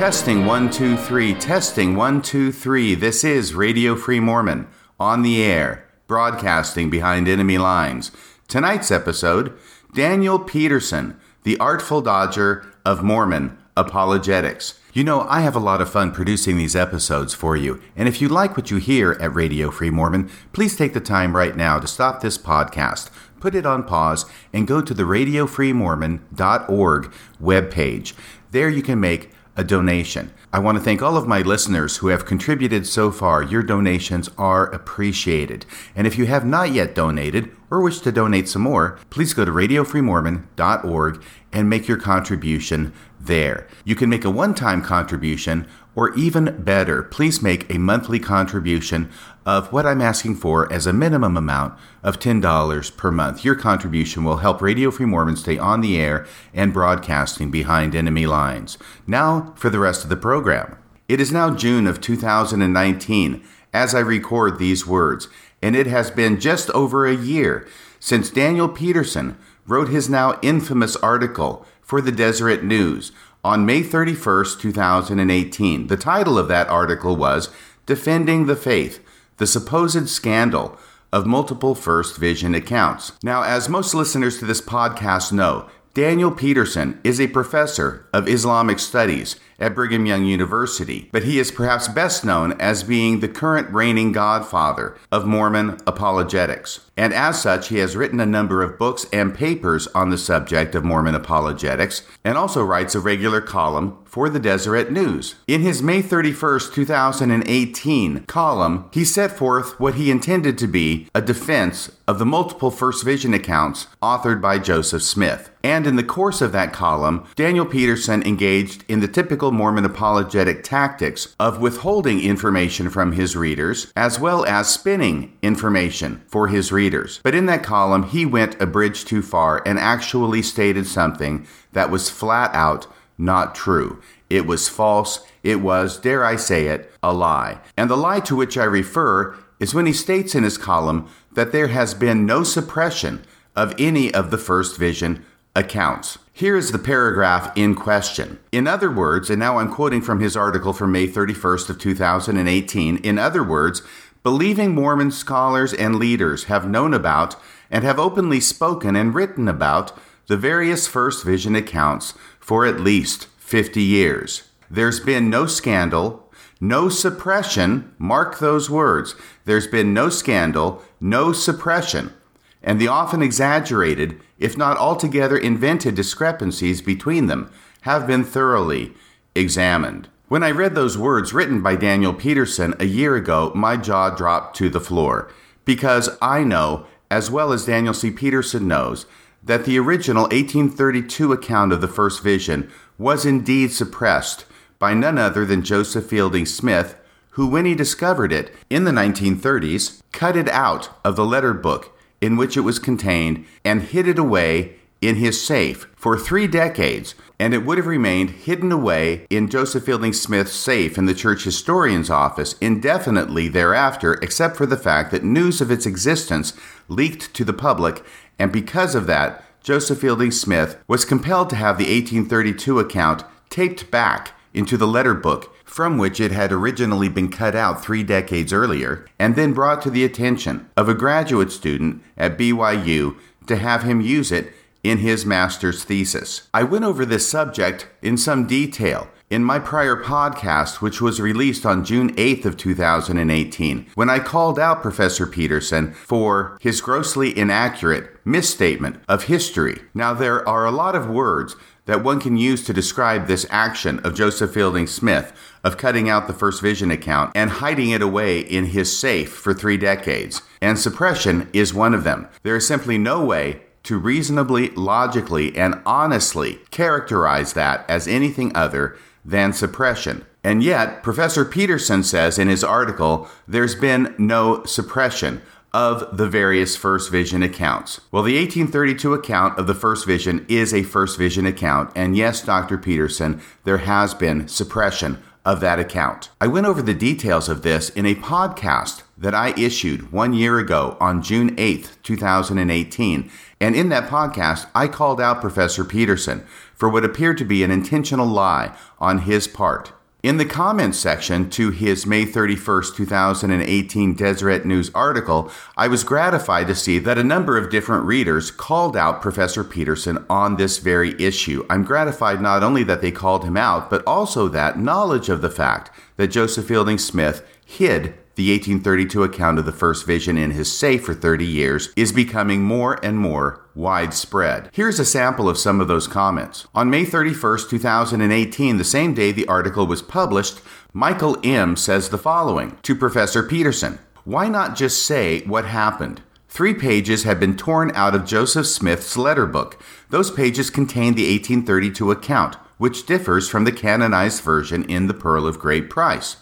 Testing one, two, three. Testing one, two, three. This is Radio Free Mormon on the air, broadcasting behind enemy lines. Tonight's episode Daniel Peterson, the artful dodger of Mormon apologetics. You know, I have a lot of fun producing these episodes for you, and if you like what you hear at Radio Free Mormon, please take the time right now to stop this podcast, put it on pause, and go to the radiofreemormon.org webpage. There you can make a donation. I want to thank all of my listeners who have contributed so far. Your donations are appreciated. And if you have not yet donated or wish to donate some more, please go to radiofreemormon.org and make your contribution there. You can make a one time contribution, or even better, please make a monthly contribution of what I'm asking for as a minimum amount of $10 per month. Your contribution will help Radio Free Mormon stay on the air and broadcasting behind enemy lines. Now for the rest of the program. It is now June of 2019 as I record these words, and it has been just over a year since Daniel Peterson wrote his now infamous article for the Deseret News on May 31st, 2018. The title of that article was Defending the Faith, the supposed scandal of multiple First Vision accounts. Now, as most listeners to this podcast know, Daniel Peterson is a professor of Islamic studies at Brigham Young University, but he is perhaps best known as being the current reigning godfather of Mormon apologetics. And as such, he has written a number of books and papers on the subject of Mormon apologetics and also writes a regular column for the Deseret News. In his May 31, 2018 column, he set forth what he intended to be a defense of the multiple First Vision accounts authored by Joseph Smith. And in the course of that column, Daniel Peterson engaged in the typical Mormon apologetic tactics of withholding information from his readers, as well as spinning information for his readers. But in that column, he went a bridge too far and actually stated something that was flat out not true. It was false. It was, dare I say it, a lie. And the lie to which I refer is when he states in his column that there has been no suppression of any of the first vision accounts. Here is the paragraph in question. In other words, and now I'm quoting from his article from May 31st of 2018, in other words, believing Mormon scholars and leaders have known about and have openly spoken and written about the various first vision accounts for at least 50 years. There's been no scandal, no suppression, mark those words. There's been no scandal, no suppression, and the often exaggerated, if not altogether invented discrepancies between them have been thoroughly examined. When I read those words written by Daniel Peterson a year ago, my jaw dropped to the floor because I know, as well as Daniel C. Peterson knows, that the original 1832 account of the first vision was indeed suppressed by none other than Joseph Fielding Smith, who, when he discovered it in the 1930s, cut it out of the letter book in which it was contained and hid it away in his safe for three decades, and it would have remained hidden away in Joseph Fielding Smith's safe in the church historian's office indefinitely thereafter, except for the fact that news of its existence leaked to the public and because of that, Joseph Fielding Smith was compelled to have the 1832 account taped back into the letter book from which it had originally been cut out three decades earlier, and then brought to the attention of a graduate student at BYU to have him use it in his master's thesis. I went over this subject in some detail in my prior podcast, which was released on June 8th of 2018, when I called out Professor Peterson for his grossly inaccurate misstatement of history. Now, there are a lot of words that one can use to describe this action of Joseph Fielding Smith of cutting out the First Vision account and hiding it away in his safe for three decades. And suppression is one of them. There is simply no way to reasonably, logically, and honestly characterize that as anything other than suppression. And yet, Professor Peterson says in his article, there's been no suppression of the various First Vision accounts. Well, the 1832 account of the First Vision is a First Vision account, and yes, Dr. Peterson, there has been suppression of that account. I went over the details of this in a podcast that I issued one year ago on June 8th, 2018. And in that podcast, I called out Professor Peterson for what appeared to be an intentional lie on his part. In the comments section to his May 31st, 2018 Deseret News article, I was gratified to see that a number of different readers called out Professor Peterson on this very issue. I'm gratified not only that they called him out, but also that knowledge of the fact that Joseph Fielding Smith hid the 1832 account of the first vision in his safe for 30 years is becoming more and more widespread. Here's a sample of some of those comments. On May 31st, 2018, the same day the article was published, Michael M. says the following to Professor Peterson Why not just say what happened? Three pages have been torn out of Joseph Smith's letter book. Those pages contain the 1832 account, which differs from the canonized version in The Pearl of Great Price.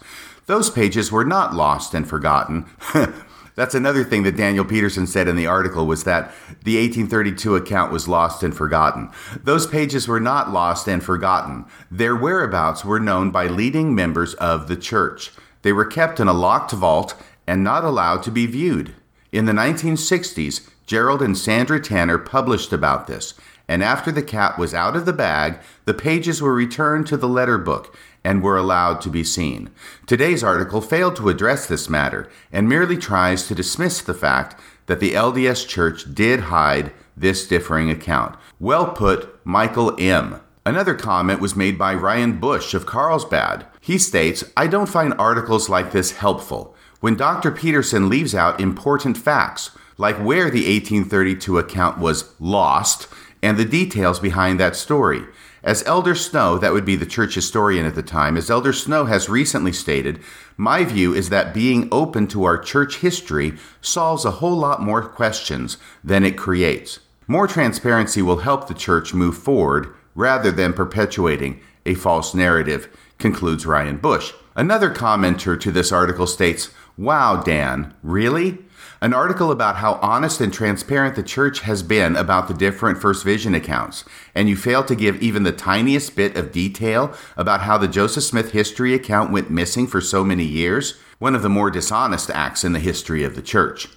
Those pages were not lost and forgotten. That's another thing that Daniel Peterson said in the article was that the 1832 account was lost and forgotten. Those pages were not lost and forgotten. Their whereabouts were known by leading members of the church. They were kept in a locked vault and not allowed to be viewed. In the 1960s, Gerald and Sandra Tanner published about this, and after the cat was out of the bag, the pages were returned to the letter book and were allowed to be seen. Today's article failed to address this matter and merely tries to dismiss the fact that the LDS Church did hide this differing account. Well put, Michael M. Another comment was made by Ryan Bush of Carlsbad. He states, I don't find articles like this helpful. When Dr. Peterson leaves out important facts, like where the 1832 account was lost and the details behind that story. As Elder Snow, that would be the church historian at the time, as Elder Snow has recently stated, my view is that being open to our church history solves a whole lot more questions than it creates. More transparency will help the church move forward rather than perpetuating a false narrative, concludes Ryan Bush. Another commenter to this article states, Wow, Dan, really? An article about how honest and transparent the church has been about the different First Vision accounts, and you fail to give even the tiniest bit of detail about how the Joseph Smith history account went missing for so many years, one of the more dishonest acts in the history of the church.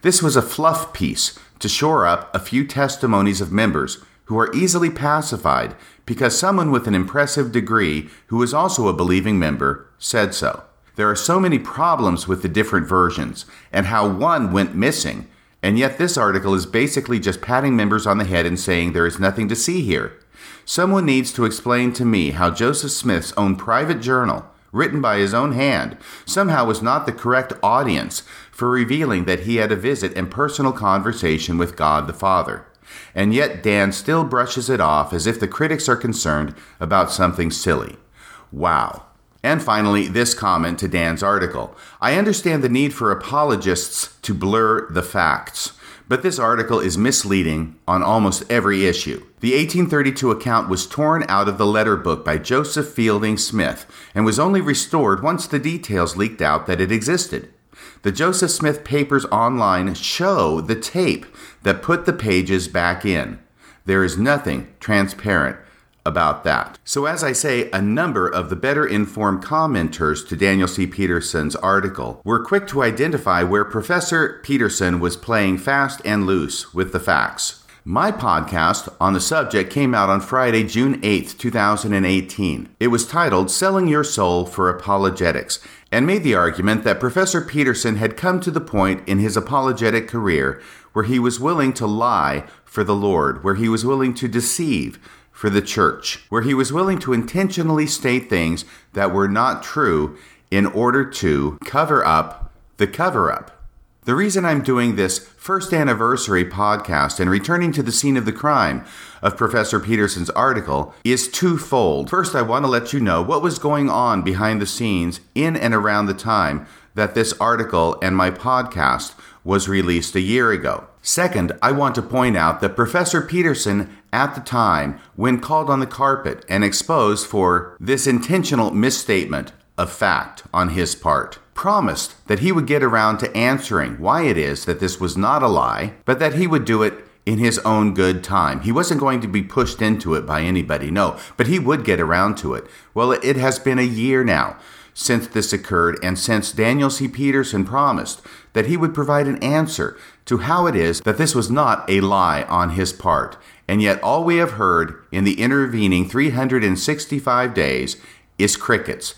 This was a fluff piece to shore up a few testimonies of members who are easily pacified because someone with an impressive degree who is also a believing member said so. There are so many problems with the different versions and how one went missing, and yet this article is basically just patting members on the head and saying there is nothing to see here. Someone needs to explain to me how Joseph Smith's own private journal, written by his own hand, somehow was not the correct audience for revealing that he had a visit and personal conversation with God the Father. And yet Dan still brushes it off as if the critics are concerned about something silly. Wow. And finally, this comment to Dan's article. I understand the need for apologists to blur the facts, but this article is misleading on almost every issue. The 1832 account was torn out of the letter book by Joseph Fielding Smith and was only restored once the details leaked out that it existed. The Joseph Smith papers online show the tape that put the pages back in. There is nothing transparent about that. So, as I say, a number of the better informed commenters to Daniel C. Peterson's article were quick to identify where Professor Peterson was playing fast and loose with the facts. My podcast on the subject came out on Friday, June 8, 2018. It was titled Selling Your Soul for Apologetics and made the argument that Professor Peterson had come to the point in his apologetic career where he was willing to lie for the Lord, where he was willing to deceive, for the church, where he was willing to intentionally state things that were not true in order to cover up the cover up. The reason I'm doing this first anniversary podcast and returning to the scene of the crime of Professor Peterson's article is twofold. First, I want to let you know what was going on behind the scenes in and around the time that this article and my podcast was released a year ago. Second, I want to point out that Professor Peterson, at the time, when called on the carpet and exposed for this intentional misstatement of fact on his part, promised that he would get around to answering why it is that this was not a lie, but that he would do it in his own good time. He wasn't going to be pushed into it by anybody, no, but he would get around to it. Well, it has been a year now since this occurred and since Daniel C. Peterson promised that he would provide an answer to how it is that this was not a lie on his part. and yet all we have heard in the intervening 365 days is crickets.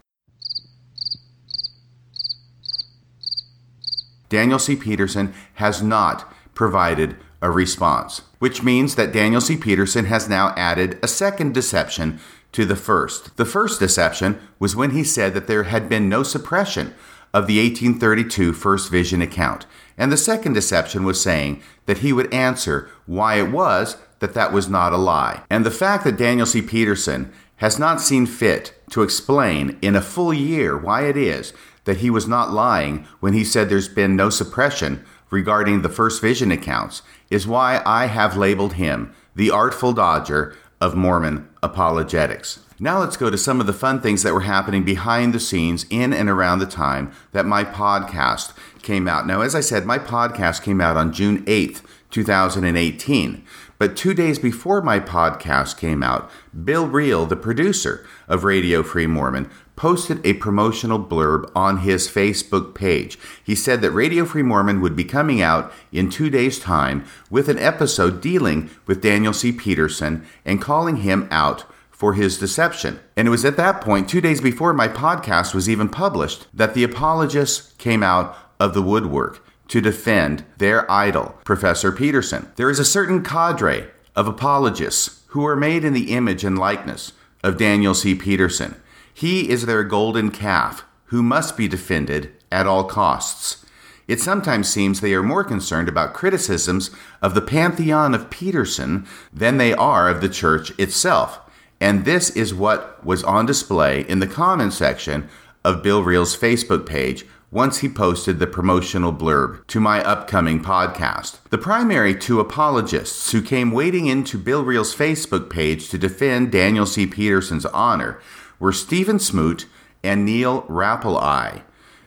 Daniel C. Peterson has not provided a response, which means that Daniel C. Peterson has now added a second deception to the first. The first deception was when he said that there had been no suppression of the 1832 First Vision account. And the second deception was saying that he would answer why it was that that was not a lie. And the fact that Daniel C. Peterson has not seen fit to explain in a full year why it is that he was not lying when he said there's been no suppression regarding the First Vision accounts is why I have labeled him the artful dodger of Mormon apologetics. Now let's go to some of the fun things that were happening behind the scenes in and around the time that my podcast came out. Now, as I said, my podcast came out on June 8th, 2018. But two days before my podcast came out, Bill Reel, the producer of Radio Free Mormon, posted a promotional blurb on his Facebook page. He said that Radio Free Mormon would be coming out in two days' time with an episode dealing with Daniel C. Peterson and calling him out for his deception. And it was at that point, two days before my podcast was even published, that the apologists came out of the woodwork to defend their idol, Professor Peterson. There is a certain cadre of apologists who are made in the image and likeness of Daniel C. Peterson. He is their golden calf who must be defended at all costs. It sometimes seems they are more concerned about criticisms of the pantheon of Peterson than they are of the church itself. And this is what was on display in the comment section of Bill Reel's Facebook page once he posted the promotional blurb to my upcoming podcast. The primary two apologists who came wading into Bill Reel's Facebook page to defend Daniel C. Peterson's honor were Stephen Smoot and Neal Rappleye.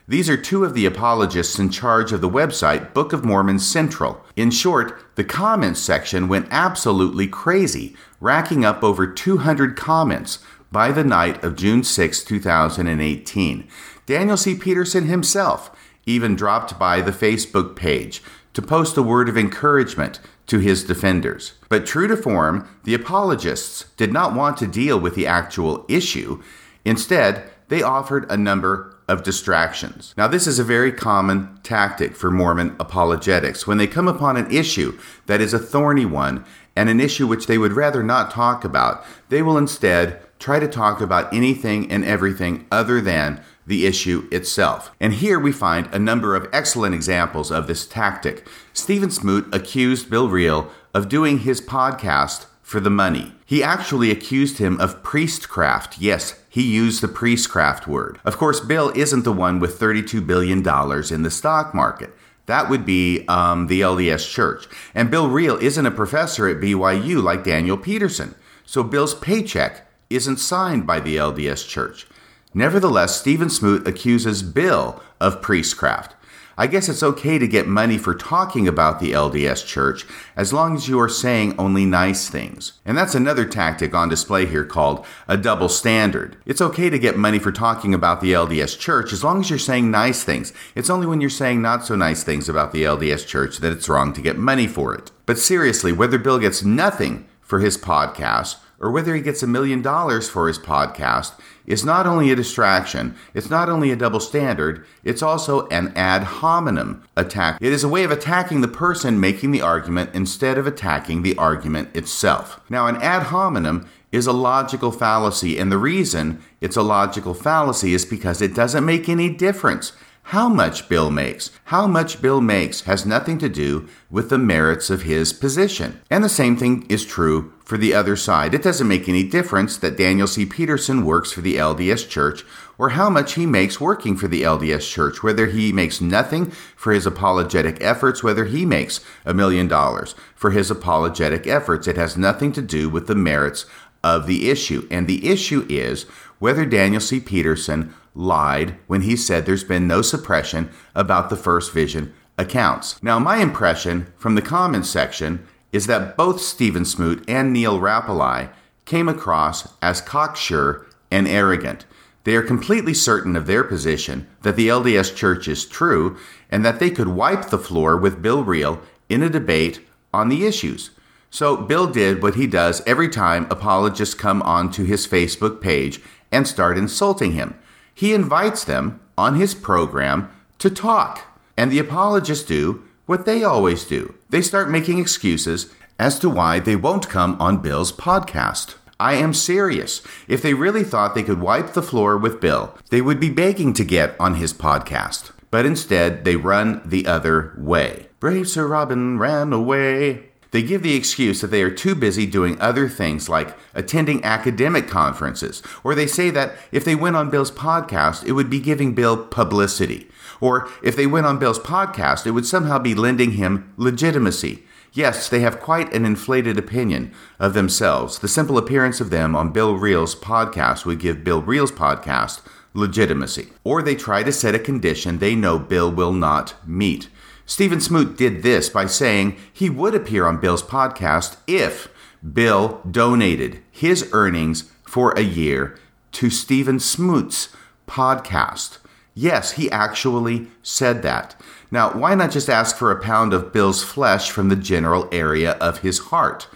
These are two of the apologists in charge of the website Book of Mormon Central. In short, the comments section went absolutely crazy, racking up over 200 comments by the night of June 6, 2018. Daniel C. Peterson himself even dropped by the Facebook page to post a word of encouragement to his defenders. But true to form, the apologists did not want to deal with the actual issue. Instead, they offered a number of distractions. Now, this is a very common tactic for Mormon apologetics. When they come upon an issue that is a thorny one and an issue which they would rather not talk about, they will instead try to talk about anything and everything other than the issue itself. And here we find a number of excellent examples of this tactic. Stephen Smoot accused Bill Reel of doing his podcast for the money. He actually accused him of priestcraft. Yes, he used the priestcraft word. Of course, Bill isn't the one with $32 billion in the stock market. That would be um, the LDS Church. And Bill Reel isn't a professor at BYU like Daniel Peterson. So Bill's paycheck isn't signed by the LDS Church. Nevertheless, Stephen Smoot accuses Bill of priestcraft. I guess it's okay to get money for talking about the LDS Church as long as you are saying only nice things. And that's another tactic on display here called a double standard. It's okay to get money for talking about the LDS Church as long as you're saying nice things. It's only when you're saying not so nice things about the LDS Church that it's wrong to get money for it. But seriously, whether Bill gets nothing for his podcast or whether he gets a million dollars for his podcast is not only a distraction, it's not only a double standard, it's also an ad hominem attack. It is a way of attacking the person making the argument instead of attacking the argument itself. Now, an ad hominem is a logical fallacy, and the reason it's a logical fallacy is because it doesn't make any difference how much Bill makes. How much Bill makes has nothing to do with the merits of his position. And the same thing is true for the other side. It doesn't make any difference that Daniel C. Peterson works for the LDS Church or how much he makes working for the LDS Church, whether he makes nothing for his apologetic efforts, whether he makes a million dollars for his apologetic efforts. It has nothing to do with the merits of the issue. And the issue is whether Daniel C. Peterson lied when he said there's been no suppression about the first vision accounts. Now, my impression from the comments section is that both Stephen Smoot and Neal Rappleye came across as cocksure and arrogant. They are completely certain of their position that the LDS Church is true and that they could wipe the floor with Bill Reel in a debate on the issues. So Bill did what he does every time apologists come onto his Facebook page and start insulting him. He invites them on his program to talk. And the apologists do what they always do they start making excuses as to why they won't come on Bill's podcast. I am serious. If they really thought they could wipe the floor with Bill, they would be begging to get on his podcast. But instead, they run the other way. Brave Sir Robin ran away. They give the excuse that they are too busy doing other things like attending academic conferences, or they say that if they went on Bill's podcast, it would be giving Bill publicity, or if they went on Bill's podcast, it would somehow be lending him legitimacy. Yes, they have quite an inflated opinion of themselves. The simple appearance of them on Bill Reel's podcast would give Bill Reel's podcast legitimacy. Or they try to set a condition they know Bill will not meet. Stephen Smoot did this by saying he would appear on Bill's podcast if Bill donated his earnings for a year to Stephen Smoot's podcast. Yes, he actually said that. Now, why not just ask for a pound of Bill's flesh from the general area of his heart?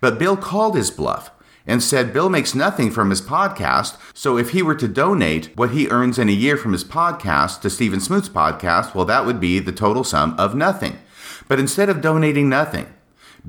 But Bill called his bluff and said Bill makes nothing from his podcast, so if he were to donate what he earns in a year from his podcast to Stephen Smoot's podcast, well, that would be the total sum of nothing. But instead of donating nothing,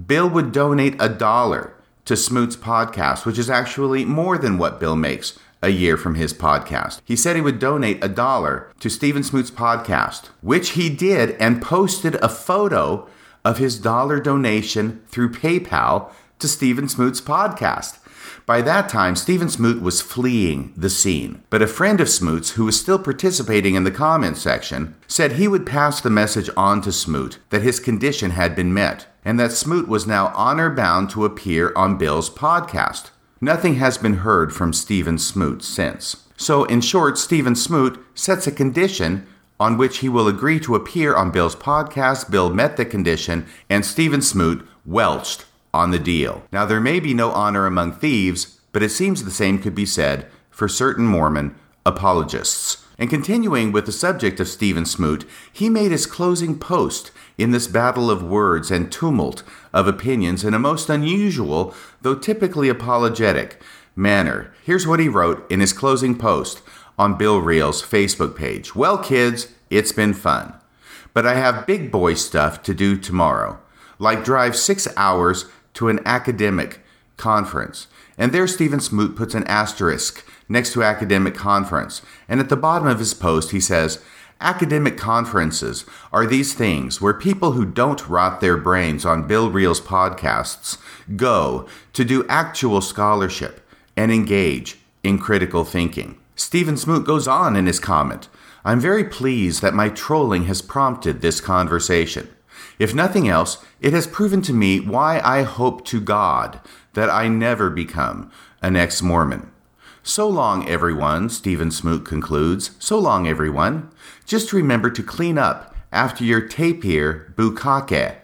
Bill would donate a dollar to Smoot's podcast, which is actually more than what Bill makes a year from his podcast. He said he would donate a dollar to Stephen Smoot's podcast, which he did and posted a photo of his dollar donation through PayPal to Stephen Smoot's podcast. By that time, Stephen Smoot was fleeing the scene, but a friend of Smoot's, who was still participating in the comment section, said he would pass the message on to Smoot that his condition had been met, and that Smoot was now honor bound to appear on Bill's podcast. Nothing has been heard from Stephen Smoot since. So, in short, Stephen Smoot sets a condition on which he will agree to appear on Bill's podcast. Bill met the condition, and Stephen Smoot welched on the deal. Now, there may be no honor among thieves, but it seems the same could be said for certain Mormon apologists. And continuing with the subject of Stephen Smoot, he made his closing post in this battle of words and tumult of opinions in a most unusual, though typically apologetic, manner. Here's what he wrote in his closing post on Bill Reel's Facebook page Well, kids, it's been fun. But I have big boy stuff to do tomorrow, like drive six hours to an academic conference. And there, Stephen Smoot puts an asterisk next to academic conference. And at the bottom of his post, he says, Academic conferences are these things where people who don't rot their brains on Bill Reel's podcasts go to do actual scholarship and engage in critical thinking. Stephen Smoot goes on in his comment I'm very pleased that my trolling has prompted this conversation. If nothing else, it has proven to me why I hope to God that I never become an ex Mormon. So long, everyone, Stephen Smoot concludes. So long, everyone. Just remember to clean up after your tapir bukkake,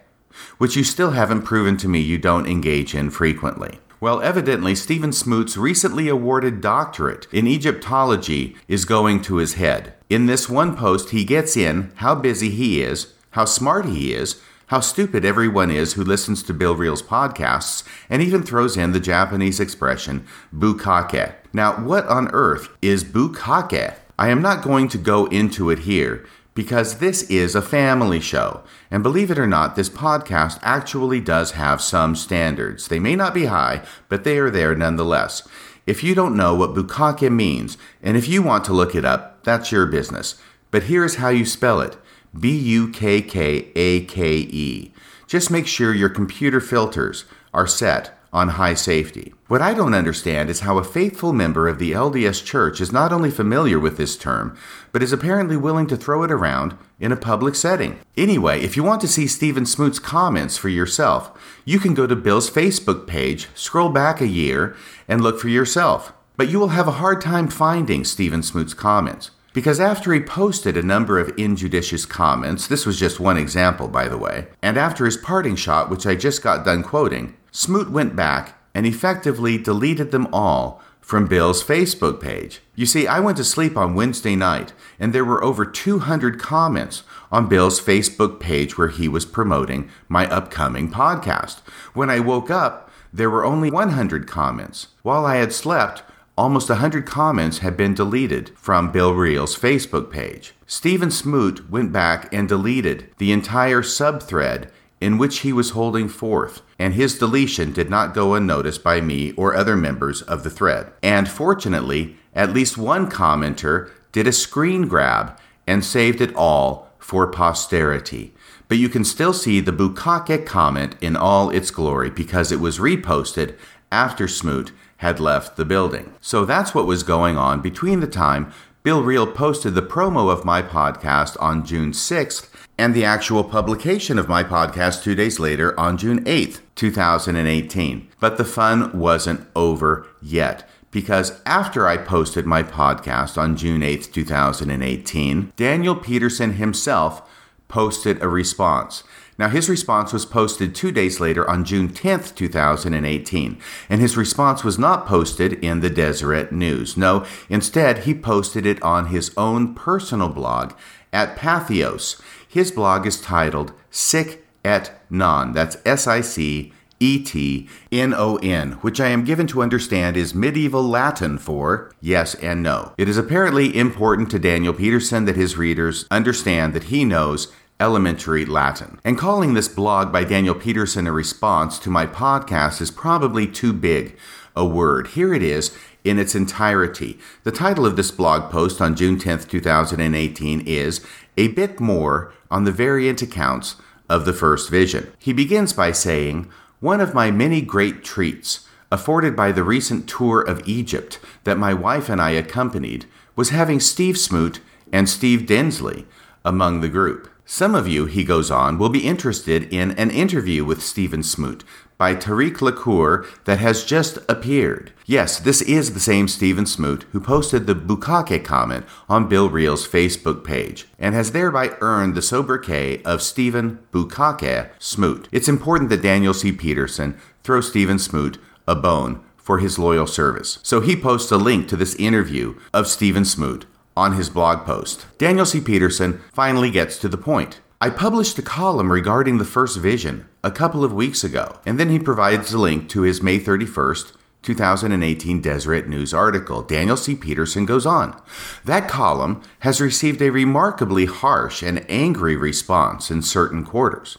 which you still haven't proven to me you don't engage in frequently. Well, evidently, Stephen Smoot's recently awarded doctorate in Egyptology is going to his head. In this one post, he gets in how busy he is, how smart he is, how stupid everyone is who listens to Bill Reel's podcasts, and even throws in the Japanese expression bukkake. Now, what on earth is bukkake? I am not going to go into it here because this is a family show. And believe it or not, this podcast actually does have some standards. They may not be high, but they are there nonetheless. If you don't know what bukkake means, and if you want to look it up, that's your business. But here's how you spell it B U K K A K E. Just make sure your computer filters are set on high safety. What I don't understand is how a faithful member of the LDS Church is not only familiar with this term, but is apparently willing to throw it around in a public setting. Anyway, if you want to see Stephen Smoot's comments for yourself, you can go to Bill's Facebook page, scroll back a year, and look for yourself. But you will have a hard time finding Stephen Smoot's comments. Because after he posted a number of injudicious comments, this was just one example, by the way, and after his parting shot, which I just got done quoting, Smoot went back and effectively deleted them all from Bill's Facebook page. You see, I went to sleep on Wednesday night, and there were over 200 comments on Bill's Facebook page where he was promoting my upcoming podcast. When I woke up, there were only 100 comments. While I had slept, almost 100 comments had been deleted from Bill Reel's Facebook page. Stephen Smoot went back and deleted the entire subthread in which he was holding forth, and his deletion did not go unnoticed by me or other members of the thread. And fortunately, at least one commenter did a screen grab and saved it all for posterity. But you can still see the Bukkake comment in all its glory because it was reposted after Smoot had left the building. So that's what was going on between the time Bill Reel posted the promo of my podcast on June 6th and the actual publication of my podcast two days later on June 8th, 2018. But the fun wasn't over yet because after I posted my podcast on June 8th, 2018, Daniel Peterson himself posted a response. Now, his response was posted two days later on June 10th, 2018, and his response was not posted in the Deseret News. No, instead, he posted it on his own personal blog at Patheos. His blog is titled Sic et Non. That's S I C E T N O N, which I am given to understand is medieval Latin for yes and no. It is apparently important to Daniel Peterson that his readers understand that he knows elementary Latin. And calling this blog by Daniel Peterson a response to my podcast is probably too big a word. Here it is in its entirety. The title of this blog post on June 10th, 2018 is A Bit More on the Variant Accounts of the First Vision. He begins by saying, One of my many great treats afforded by the recent tour of Egypt that my wife and I accompanied was having Steve Smoot and Steve Densley among the group. Some of you, he goes on, will be interested in an interview with Stephen Smoot by Tariq Lacour that has just appeared. Yes, this is the same Stephen Smoot who posted the Bukkake comment on Bill Reel's Facebook page and has thereby earned the sobriquet of Stephen Bukkake Smoot. It's important that Daniel C. Peterson throw Stephen Smoot a bone for his loyal service. So he posts a link to this interview of Stephen Smoot on his blog post. Daniel C. Peterson finally gets to the point. I published a column regarding the first vision a couple of weeks ago, and then he provides a link to his May 31st, 2018 Deseret News article. Daniel C. Peterson goes on. That column has received a remarkably harsh and angry response in certain quarters.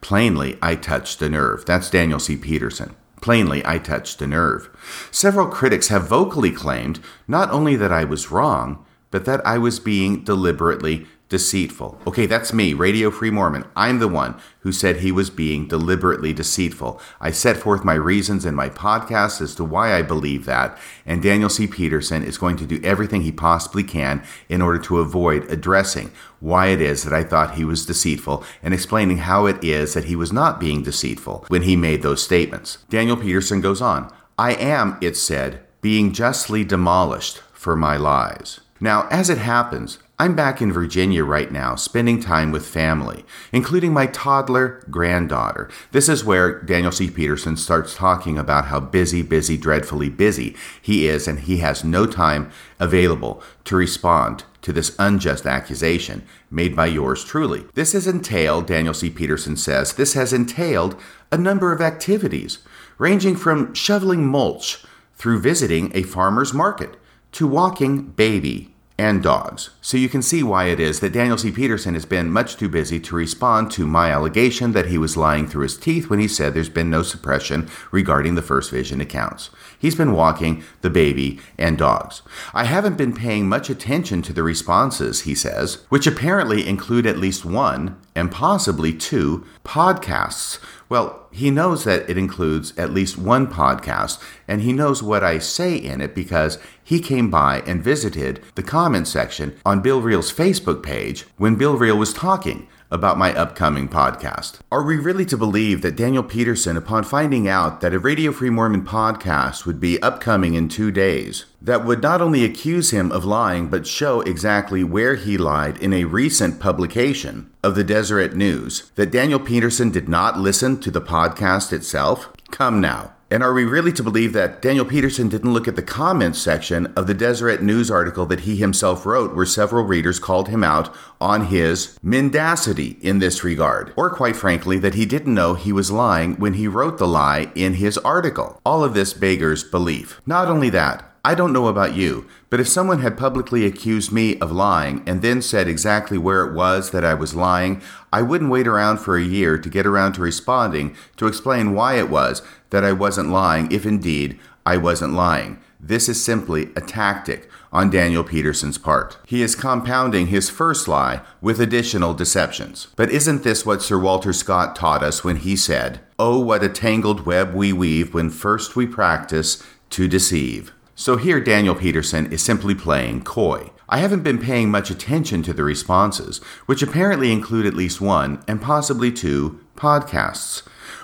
Plainly, I touched a nerve. That's Daniel C. Peterson. Plainly, I touched a nerve. Several critics have vocally claimed not only that I was wrong, but that I was being deliberately deceitful. Okay, that's me, Radio Free Mormon. I'm the one who said he was being deliberately deceitful. I set forth my reasons in my podcast as to why I believe that, and Daniel C. Peterson is going to do everything he possibly can in order to avoid addressing why it is that I thought he was deceitful and explaining how it is that he was not being deceitful when he made those statements. Daniel Peterson goes on I am, it said, being justly demolished for my lies. Now, as it happens, I'm back in Virginia right now, spending time with family, including my toddler granddaughter. This is where Daniel C. Peterson starts talking about how busy, busy, dreadfully busy he is, and he has no time available to respond to this unjust accusation made by yours truly. This has entailed, Daniel C. Peterson says, this has entailed a number of activities, ranging from shoveling mulch through visiting a farmer's market to walking baby and dogs. So you can see why it is that Daniel C. Peterson has been much too busy to respond to my allegation that he was lying through his teeth when he said there's been no suppression regarding the First Vision accounts. He's been walking the baby and dogs. I haven't been paying much attention to the responses, he says, which apparently include at least one and possibly two podcasts well, he knows that it includes at least one podcast, and he knows what I say in it because he came by and visited the comment section on Bill Reel's Facebook page when Bill Reel was talking about my upcoming podcast. Are we really to believe that Daniel Peterson, upon finding out that a Radio Free Mormon podcast would be upcoming in two days, that would not only accuse him of lying, but show exactly where he lied in a recent publication of the Deseret News, that Daniel Peterson did not listen to the podcast itself? Come now. And are we really to believe that Daniel Peterson didn't look at the comments section of the Deseret News article that he himself wrote, where several readers called him out on his mendacity in this regard? Or, quite frankly, that he didn't know he was lying when he wrote the lie in his article? All of this beggars belief. Not only that, I don't know about you, but if someone had publicly accused me of lying and then said exactly where it was that I was lying, I wouldn't wait around for a year to get around to responding to explain why it was that I wasn't lying if indeed I wasn't lying. This is simply a tactic on Daniel Peterson's part. He is compounding his first lie with additional deceptions. But isn't this what Sir Walter Scott taught us when he said, Oh, what a tangled web we weave when first we practice to deceive? So here, Daniel Peterson is simply playing coy. I haven't been paying much attention to the responses, which apparently include at least one, and possibly two, podcasts.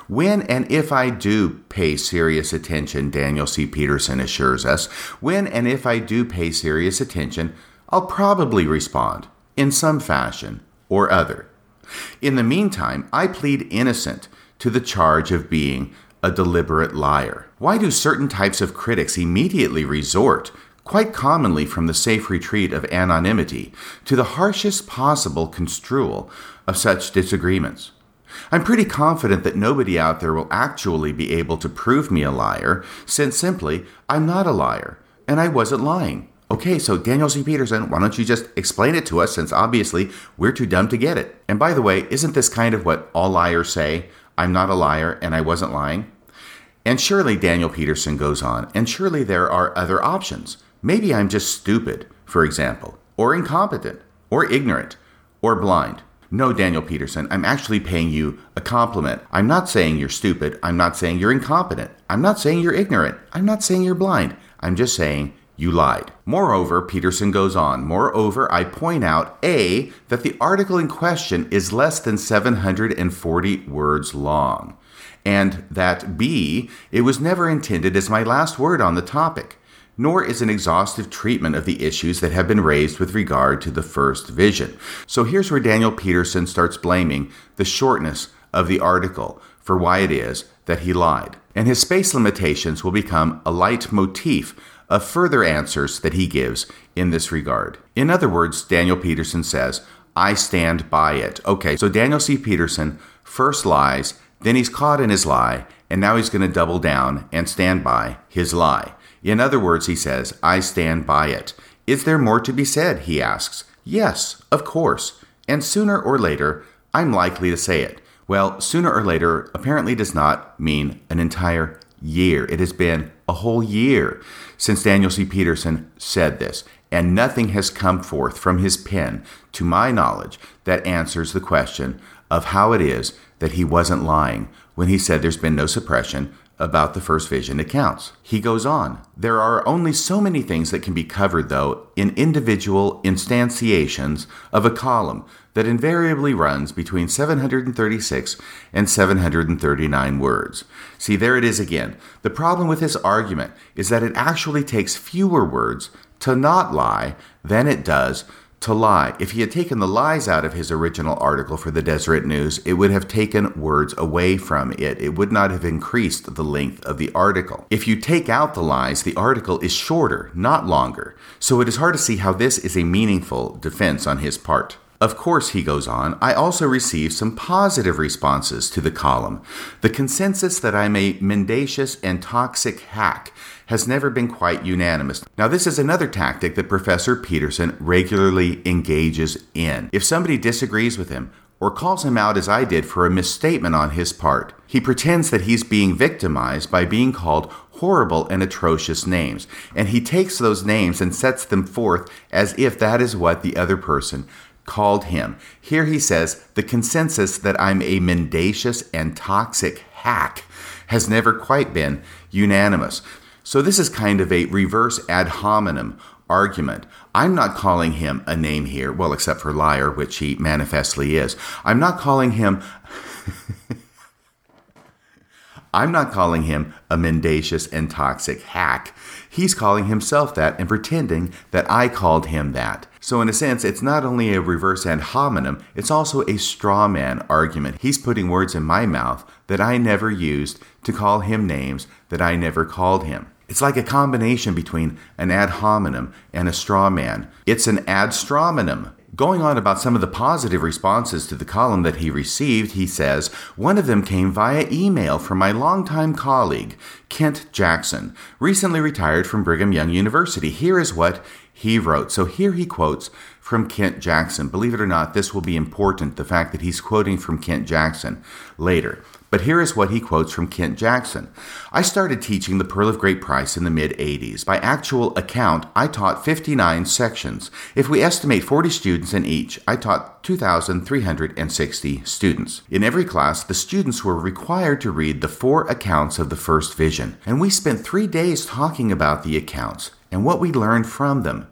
When and if I do pay serious attention, Daniel C. Peterson assures us, when and if I do pay serious attention, I'll probably respond in some fashion or other. In the meantime, I plead innocent to the charge of being a deliberate liar? Why do certain types of critics immediately resort, quite commonly from the safe retreat of anonymity, to the harshest possible construal of such disagreements? I'm pretty confident that nobody out there will actually be able to prove me a liar, since simply I'm not a liar, and I wasn't lying. Okay, so Daniel C. Peterson, why don't you just explain it to us since obviously we're too dumb to get it? And by the way, isn't this kind of what all liars say? I'm not a liar and I wasn't lying. And surely, Daniel Peterson goes on, and surely there are other options. Maybe I'm just stupid, for example, or incompetent, or ignorant, or blind. No, Daniel Peterson, I'm actually paying you a compliment. I'm not saying you're stupid. I'm not saying you're incompetent. I'm not saying you're ignorant. I'm not saying you're blind. I'm just saying you lied. Moreover, Peterson goes on, moreover, I point out A, that the article in question is less than 740 words long and that B, it was never intended as my last word on the topic, nor is an exhaustive treatment of the issues that have been raised with regard to the first vision. So here's where Daniel Peterson starts blaming the shortness of the article for why it is that he lied. And his space limitations will become a leitmotif of further answers that he gives in this regard. In other words, Daniel Peterson says, I stand by it. Okay, so Daniel C. Peterson first lies then he's caught in his lie, and now he's going to double down and stand by his lie. In other words, he says, I stand by it. Is there more to be said? He asks. Yes, of course. And sooner or later, I'm likely to say it. Well, sooner or later apparently does not mean an entire year. It has been a whole year since Daniel C. Peterson said this, and nothing has come forth from his pen, to my knowledge, that answers the question of how it is that he wasn't lying when he said there's been no suppression about the first vision accounts. He goes on, there are only so many things that can be covered, though, in individual instantiations of a column that invariably runs between 736 and 739 words. See, there it is again. The problem with this argument is that it actually takes fewer words to not lie than it does to lie. If he had taken the lies out of his original article for the Deseret News, it would have taken words away from it. It would not have increased the length of the article. If you take out the lies, the article is shorter, not longer. So it is hard to see how this is a meaningful defense on his part. Of course, he goes on, I also received some positive responses to the column. The consensus that I'm a mendacious and toxic hack has never been quite unanimous. Now, this is another tactic that Professor Peterson regularly engages in. If somebody disagrees with him, or calls him out as I did for a misstatement on his part. He pretends that he's being victimized by being called horrible and atrocious names, and he takes those names and sets them forth as if that is what the other person called him. Here he says, The consensus that I'm a mendacious and toxic hack has never quite been unanimous. So this is kind of a reverse ad hominem argument. I'm not calling him a name here, well, except for liar, which he manifestly is. I'm not calling him. I'm not calling him a mendacious and toxic hack. He's calling himself that and pretending that I called him that. So, in a sense, it's not only a reverse ad hominem, it's also a straw man argument. He's putting words in my mouth that I never used to call him names that I never called him. It's like a combination between an ad hominem and a straw man. It's an ad strawmonym. Going on about some of the positive responses to the column that he received, he says, One of them came via email from my longtime colleague, Kent Jackson, recently retired from Brigham Young University. Here is what he wrote. So here he quotes from Kent Jackson. Believe it or not, this will be important, the fact that he's quoting from Kent Jackson later. But here is what he quotes from Kent Jackson. I started teaching the Pearl of Great Price in the mid 80s. By actual account, I taught 59 sections. If we estimate 40 students in each, I taught 2,360 students. In every class, the students were required to read the four accounts of the first vision, and we spent three days talking about the accounts and what we learned from them.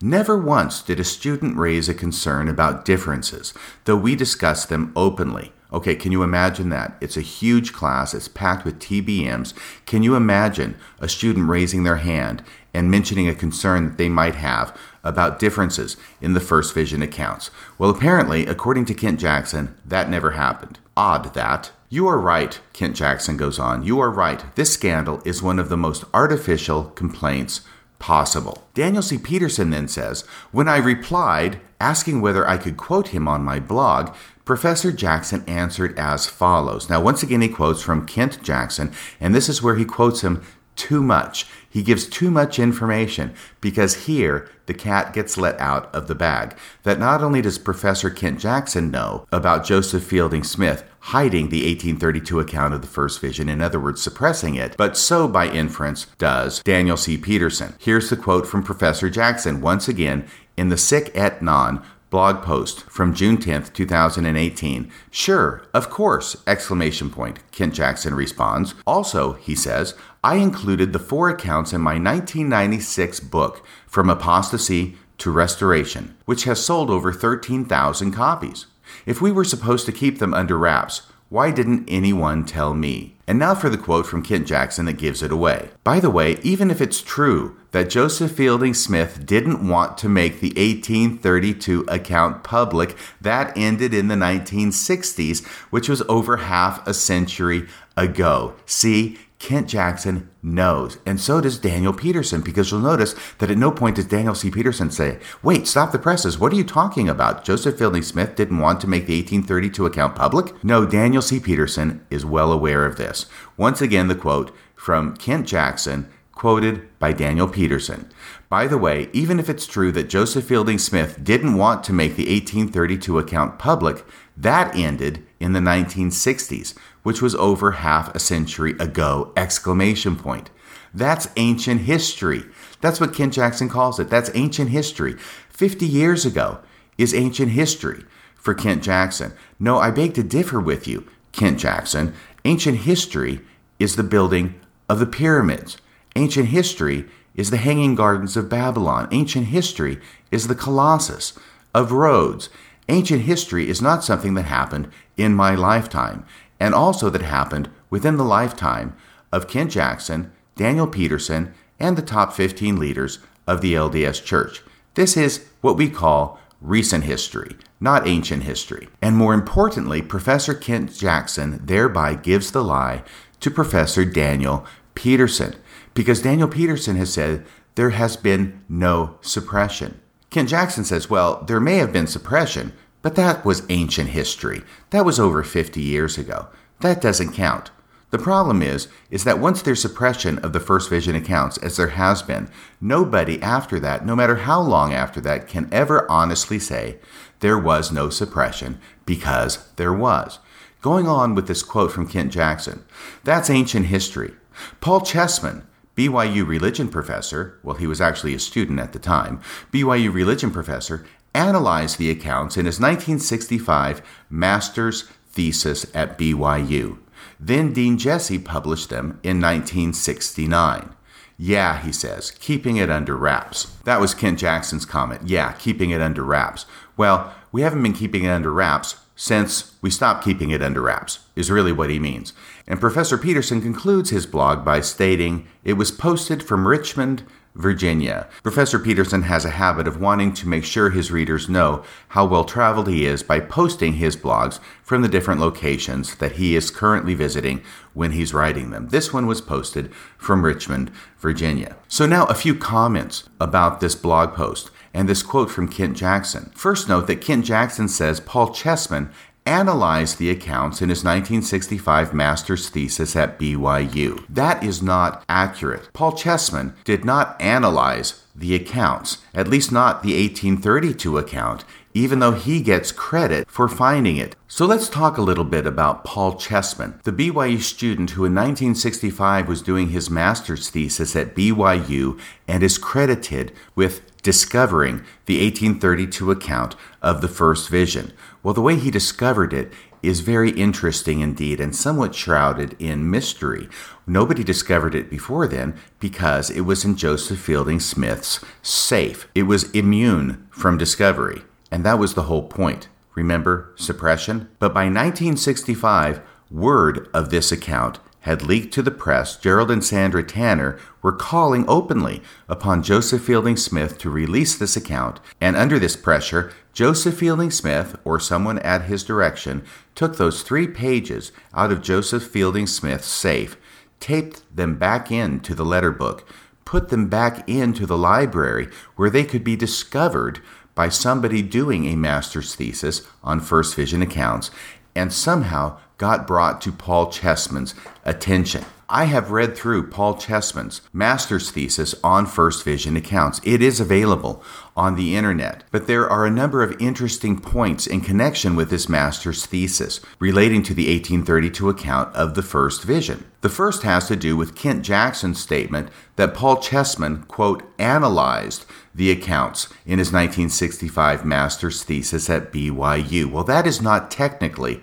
Never once did a student raise a concern about differences, though we discussed them openly. Okay, can you imagine that? It's a huge class, it's packed with TBMs. Can you imagine a student raising their hand and mentioning a concern that they might have about differences in the first vision accounts? Well, apparently, according to Kent Jackson, that never happened. Odd that. You are right, Kent Jackson goes on. You are right. This scandal is one of the most artificial complaints possible. Daniel C. Peterson then says When I replied, asking whether I could quote him on my blog, Professor Jackson answered as follows. Now, once again, he quotes from Kent Jackson, and this is where he quotes him too much. He gives too much information because here the cat gets let out of the bag. That not only does Professor Kent Jackson know about Joseph Fielding Smith hiding the 1832 account of the first vision, in other words, suppressing it, but so by inference does Daniel C. Peterson. Here's the quote from Professor Jackson once again in the Sic et Non blog post from June 10th, 2018. Sure, of course, exclamation point. Kent Jackson responds. Also, he says, I included the four accounts in my 1996 book From Apostasy to Restoration, which has sold over 13,000 copies. If we were supposed to keep them under wraps, why didn't anyone tell me? And now for the quote from Kent Jackson that gives it away. By the way, even if it's true that Joseph Fielding Smith didn't want to make the 1832 account public, that ended in the 1960s, which was over half a century ago. See, Kent Jackson knows, and so does Daniel Peterson, because you'll notice that at no point does Daniel C. Peterson say, Wait, stop the presses. What are you talking about? Joseph Fielding Smith didn't want to make the 1832 account public? No, Daniel C. Peterson is well aware of this. Once again, the quote from Kent Jackson, quoted by Daniel Peterson. By the way, even if it's true that Joseph Fielding Smith didn't want to make the 1832 account public, that ended in the 1960s which was over half a century ago! Exclamation point. That's ancient history. That's what Kent Jackson calls it. That's ancient history. 50 years ago is ancient history for Kent Jackson. No, I beg to differ with you, Kent Jackson. Ancient history is the building of the pyramids. Ancient history is the Hanging Gardens of Babylon. Ancient history is the Colossus of Rhodes. Ancient history is not something that happened in my lifetime and also that happened within the lifetime of Kent Jackson, Daniel Peterson, and the top 15 leaders of the LDS Church. This is what we call recent history, not ancient history. And more importantly, Professor Kent Jackson thereby gives the lie to Professor Daniel Peterson, because Daniel Peterson has said there has been no suppression. Kent Jackson says, well, there may have been suppression, but that was ancient history. That was over 50 years ago. That doesn't count. The problem is, is that once there's suppression of the first vision accounts, as there has been, nobody after that, no matter how long after that, can ever honestly say there was no suppression because there was. Going on with this quote from Kent Jackson, that's ancient history. Paul Cheesman, BYU religion professor, well, he was actually a student at the time, BYU religion professor, analyzed the accounts in his 1965 master's thesis at BYU. Then Dean Jessee published them in 1969. Yeah, he says, keeping it under wraps. That was Kent Jackson's comment. Yeah, keeping it under wraps. Well, we haven't been keeping it under wraps since we stopped keeping it under wraps, is really what he means. And Professor Peterson concludes his blog by stating it was posted from Richmond, Virginia. Professor Peterson has a habit of wanting to make sure his readers know how well traveled he is by posting his blogs from the different locations that he is currently visiting when he's writing them. This one was posted from Richmond, Virginia. So, now a few comments about this blog post and this quote from Kent Jackson. First, note that Kent Jackson says Paul Cheesman analyzed the accounts in his 1965 master's thesis at BYU. That is not accurate. Paul Cheesman did not analyze the accounts, at least not the 1832 account, even though he gets credit for finding it. So let's talk a little bit about Paul Cheesman, the BYU student who in 1965 was doing his master's thesis at BYU and is credited with discovering the 1832 account of the first vision. Well, the way he discovered it is very interesting indeed and somewhat shrouded in mystery. Nobody discovered it before then because it was in Joseph Fielding Smith's safe. It was immune from discovery, and that was the whole point. Remember suppression? But by 1965, word of this account had leaked to the press, Gerald and Sandra Tanner were calling openly upon Joseph Fielding Smith to release this account, and under this pressure, Joseph Fielding Smith, or someone at his direction, took those three pages out of Joseph Fielding Smith's safe, taped them back into the letter book, put them back into the library where they could be discovered by somebody doing a master's thesis on First Vision accounts, and somehow got brought to Paul Cheesman's attention. I have read through Paul Cheesman's master's thesis on First Vision accounts. It is available on the internet, but there are a number of interesting points in connection with this master's thesis relating to the 1832 account of the First Vision. The first has to do with Kent Jackson's statement that Paul Cheesman, quote, analyzed the accounts in his 1965 master's thesis at BYU. Well, that is not technically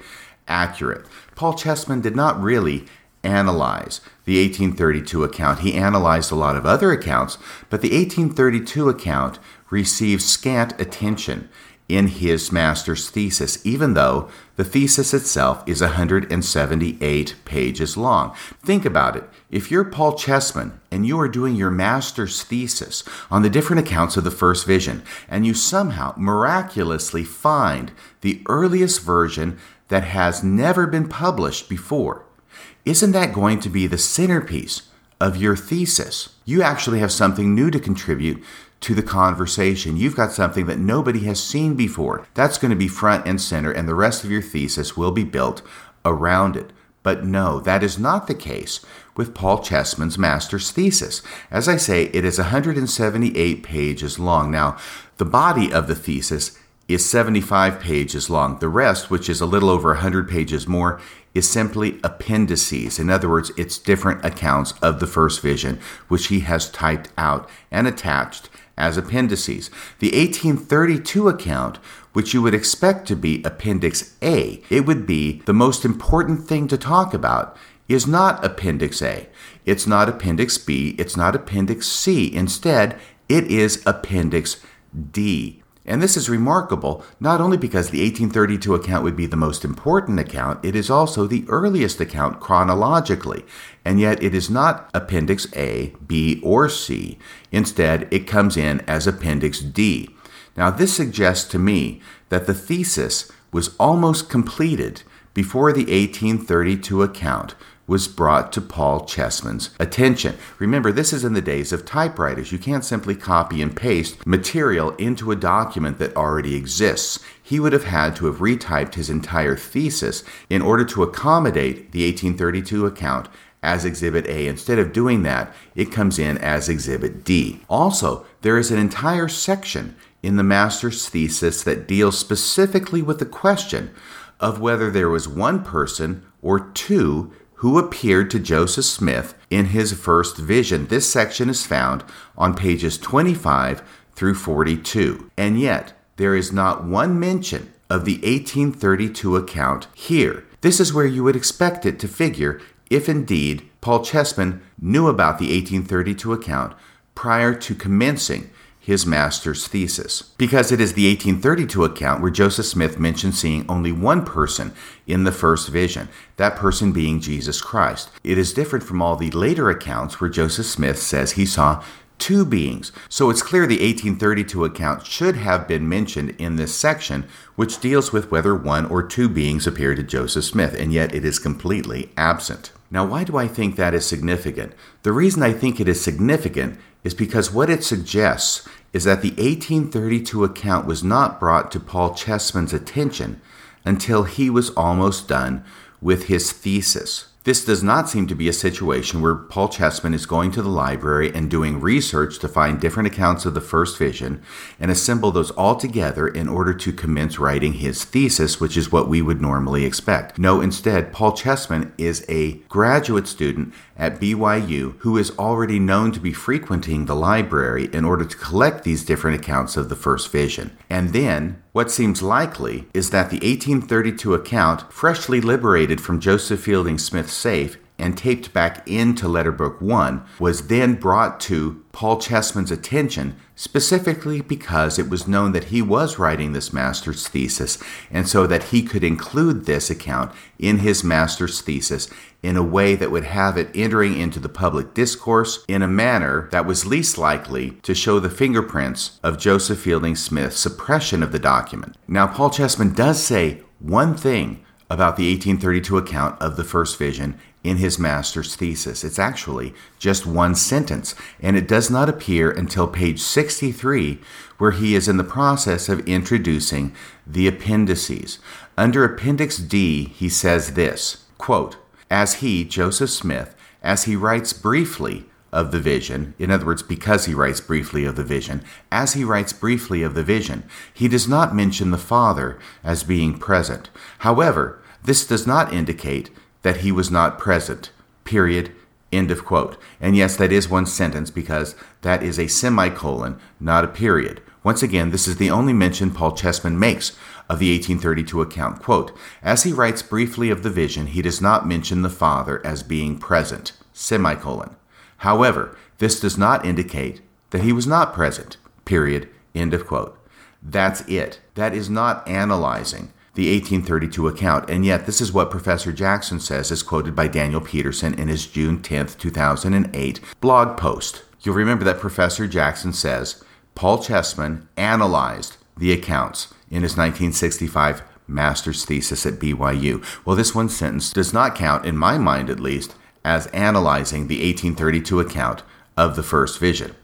accurate. Paul Cheesman did not really analyze the 1832 account. He analyzed a lot of other accounts, but the 1832 account received scant attention in his master's thesis, even though the thesis itself is 178 pages long. Think about it. If you're Paul Cheesman and you are doing your master's thesis on the different accounts of the first vision, and you somehow miraculously find the earliest version that has never been published before, isn't that going to be the centerpiece of your thesis? You actually have something new to contribute to the conversation. You've got something that nobody has seen before. That's going to be front and center, and the rest of your thesis will be built around it. But no, that is not the case with Paul Cheesman's master's thesis. As I say, it is 178 pages long. Now, the body of the thesis is 75 pages long. The rest, which is a little over 100 pages more, is simply appendices. In other words, it's different accounts of the first vision, which he has typed out and attached as appendices. The 1832 account, which you would expect to be Appendix A, it would be the most important thing to talk about, is not Appendix A. It's not Appendix B. It's not Appendix C. Instead, it is Appendix D. And this is remarkable not only because the 1832 account would be the most important account, it is also the earliest account chronologically. And yet it is not Appendix A, B, or C. Instead, it comes in as Appendix D. Now, this suggests to me that the thesis was almost completed before the 1832 account was brought to Paul Cheesman's attention. Remember, this is in the days of typewriters. You can't simply copy and paste material into a document that already exists. He would have had to have retyped his entire thesis in order to accommodate the 1832 account as Exhibit A. Instead of doing that, it comes in as Exhibit D. Also, there is an entire section in the master's thesis that deals specifically with the question of whether there was one person or two who appeared to Joseph Smith in his first vision. This section is found on pages 25 through 42. And yet, there is not one mention of the 1832 account here. This is where you would expect it to figure if indeed Paul Cheesman knew about the 1832 account prior to commencing his master's thesis. Because it is the 1832 account where Joseph Smith mentions seeing only one person in the first vision, that person being Jesus Christ. It is different from all the later accounts where Joseph Smith says he saw two beings. So it's clear the 1832 account should have been mentioned in this section, which deals with whether one or two beings appeared to Joseph Smith, and yet it is completely absent. Now, why do I think that is significant? The reason I think it is significant is because what it suggests is that the 1832 account was not brought to Paul Cheesman's attention until he was almost done with his thesis. This does not seem to be a situation where Paul Cheesman is going to the library and doing research to find different accounts of the first vision and assemble those all together in order to commence writing his thesis, which is what we would normally expect. No, instead, Paul Cheesman is a graduate student at BYU who is already known to be frequenting the library in order to collect these different accounts of the first vision. And then, what seems likely is that the 1832 account, freshly liberated from Joseph Fielding Smith's safe, and taped back into Letterbook 1 was then brought to Paul Cheesman's attention specifically because it was known that he was writing this master's thesis and so that he could include this account in his master's thesis in a way that would have it entering into the public discourse in a manner that was least likely to show the fingerprints of Joseph Fielding Smith's suppression of the document. Now, Paul Chessman does say one thing about the 1832 account of the first vision in his master's thesis. It's actually just one sentence, and it does not appear until page 63, where he is in the process of introducing the appendices. Under Appendix D, he says this quote, As he, Joseph Smith, as he writes briefly of the vision, in other words, because he writes briefly of the vision, as he writes briefly of the vision, he does not mention the Father as being present. However, this does not indicate that he was not present. Period. End of quote. And yes, that is one sentence because that is a semicolon, not a period. Once again, this is the only mention Paul Cheesman makes of the 1832 account. Quote, As he writes briefly of the vision, he does not mention the Father as being present. Semicolon. However, this does not indicate that he was not present. Period. End of quote. That's it. That is not analyzing the 1832 account. And yet, this is what Professor Jackson says, as quoted by Daniel Peterson in his June 10, 2008 blog post. You'll remember that Professor Jackson says Paul Cheesman analyzed the accounts in his 1965 master's thesis at BYU. Well, this one sentence does not count, in my mind at least, as analyzing the 1832 account of the first vision.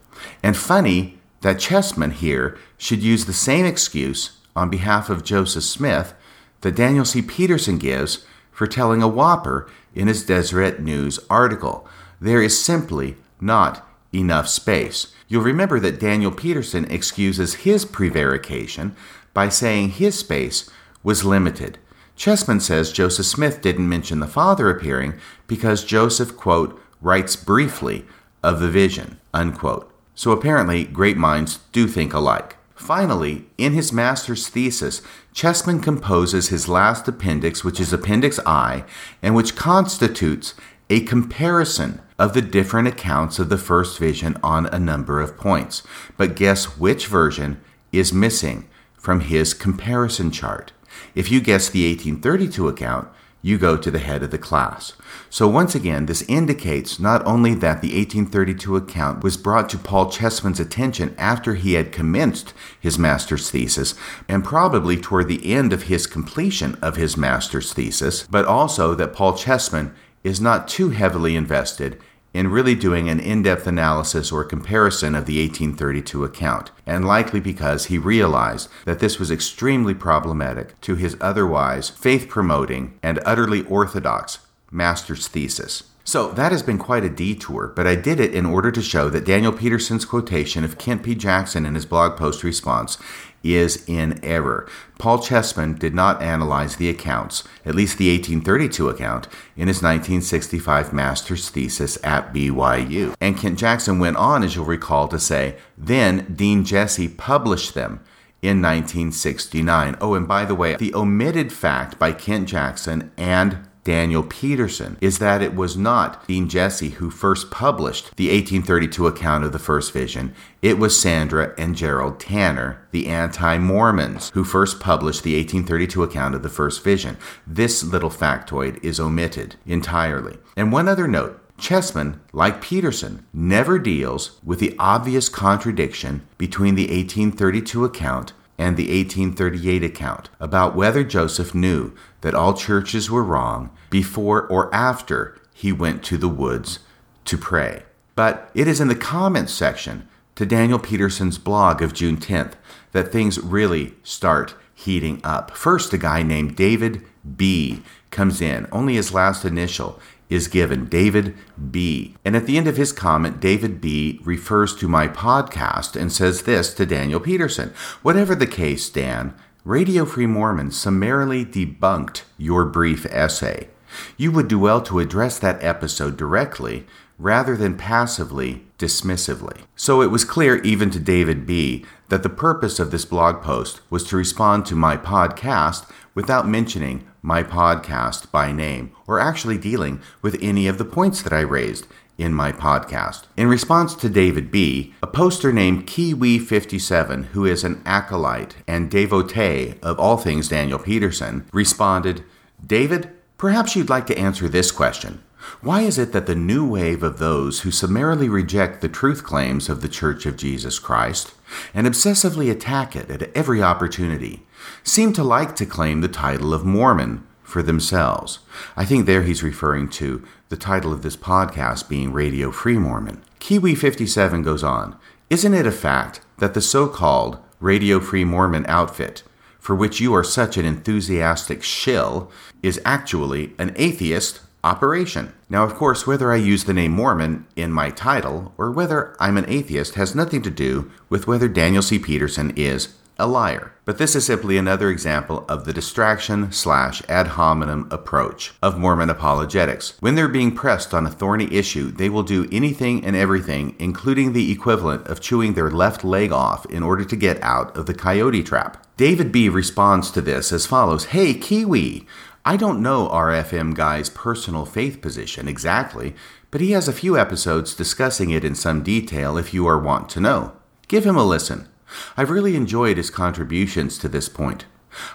And funny that Cheesman here should use the same excuse on behalf of Joseph Smith that Daniel C. Peterson gives for telling a whopper in his Deseret News article. There is simply not enough space. You'll remember that Daniel Peterson excuses his prevarication by saying his space was limited. Cheesman says Joseph Smith didn't mention the Father appearing because Joseph, quote, writes briefly of the vision, unquote. So apparently, great minds do think alike. Finally, in his master's thesis, Cheesman composes his last appendix, which is Appendix I, and which constitutes a comparison of the different accounts of the first vision on a number of points. But guess which version is missing from his comparison chart? If you guess the 1832 account, you go to the head of the class. So, once again, this indicates not only that the 1832 account was brought to Paul Cheesman's attention after he had commenced his master's thesis, and probably toward the end of his completion of his master's thesis, but also that Paul Cheesman is not too heavily invested in really doing an in depth analysis or comparison of the 1832 account, and likely because he realized that this was extremely problematic to his otherwise faith promoting and utterly orthodox master's thesis. So that has been quite a detour, but I did it in order to show that Daniel Peterson's quotation of Kent P. Jackson in his blog post response is in error. Paul Cheesman did not analyze the accounts, at least the 1832 account, in his 1965 master's thesis at BYU. And Kent Jackson went on, as you'll recall, to say, then Dean Jessee published them in 1969. Oh, and by the way, the omitted fact by Kent Jackson and Daniel Peterson is that it was not Dean Jessee who first published the 1832 account of the first vision. It was Sandra and Gerald Tanner, the anti Mormons, who first published the 1832 account of the first vision. This little factoid is omitted entirely. And one other note Cheesman, like Peterson, never deals with the obvious contradiction between the 1832 account and the 1838 account about whether Joseph knew that all churches were wrong before or after he went to the woods to pray. But it is in the comments section to Daniel Peterson's blog of June 10th that things really start heating up. First, a guy named David B comes in, only his last initial is given, David B. And at the end of his comment, David B refers to my podcast and says this to Daniel Peterson Whatever the case, Dan, Radio Free Mormon summarily debunked your brief essay. You would do well to address that episode directly rather than passively, dismissively. So it was clear even to David B. that the purpose of this blog post was to respond to my podcast without mentioning my podcast by name or actually dealing with any of the points that I raised in my podcast. In response to David B., a poster named Kiwi57, who is an acolyte and devotee of all things Daniel Peterson, responded, David, perhaps you'd like to answer this question. Why is it that the new wave of those who summarily reject the truth claims of the Church of Jesus Christ and obsessively attack it at every opportunity seem to like to claim the title of Mormon for themselves? I think there he's referring to the title of this podcast being Radio Free Mormon. Kiwi 57 goes on Isn't it a fact that the so called Radio Free Mormon outfit, for which you are such an enthusiastic shill, is actually an atheist operation. Now, of course, whether I use the name Mormon in my title or whether I'm an atheist has nothing to do with whether Daniel C. Peterson is a liar. But this is simply another example of the distraction slash ad hominem approach of Mormon apologetics. When they're being pressed on a thorny issue, they will do anything and everything, including the equivalent of chewing their left leg off in order to get out of the coyote trap. David B responds to this as follows Hey, Kiwi! I don't know RFM Guy's personal faith position exactly, but he has a few episodes discussing it in some detail if you are want to know. Give him a listen. I've really enjoyed his contributions to this point.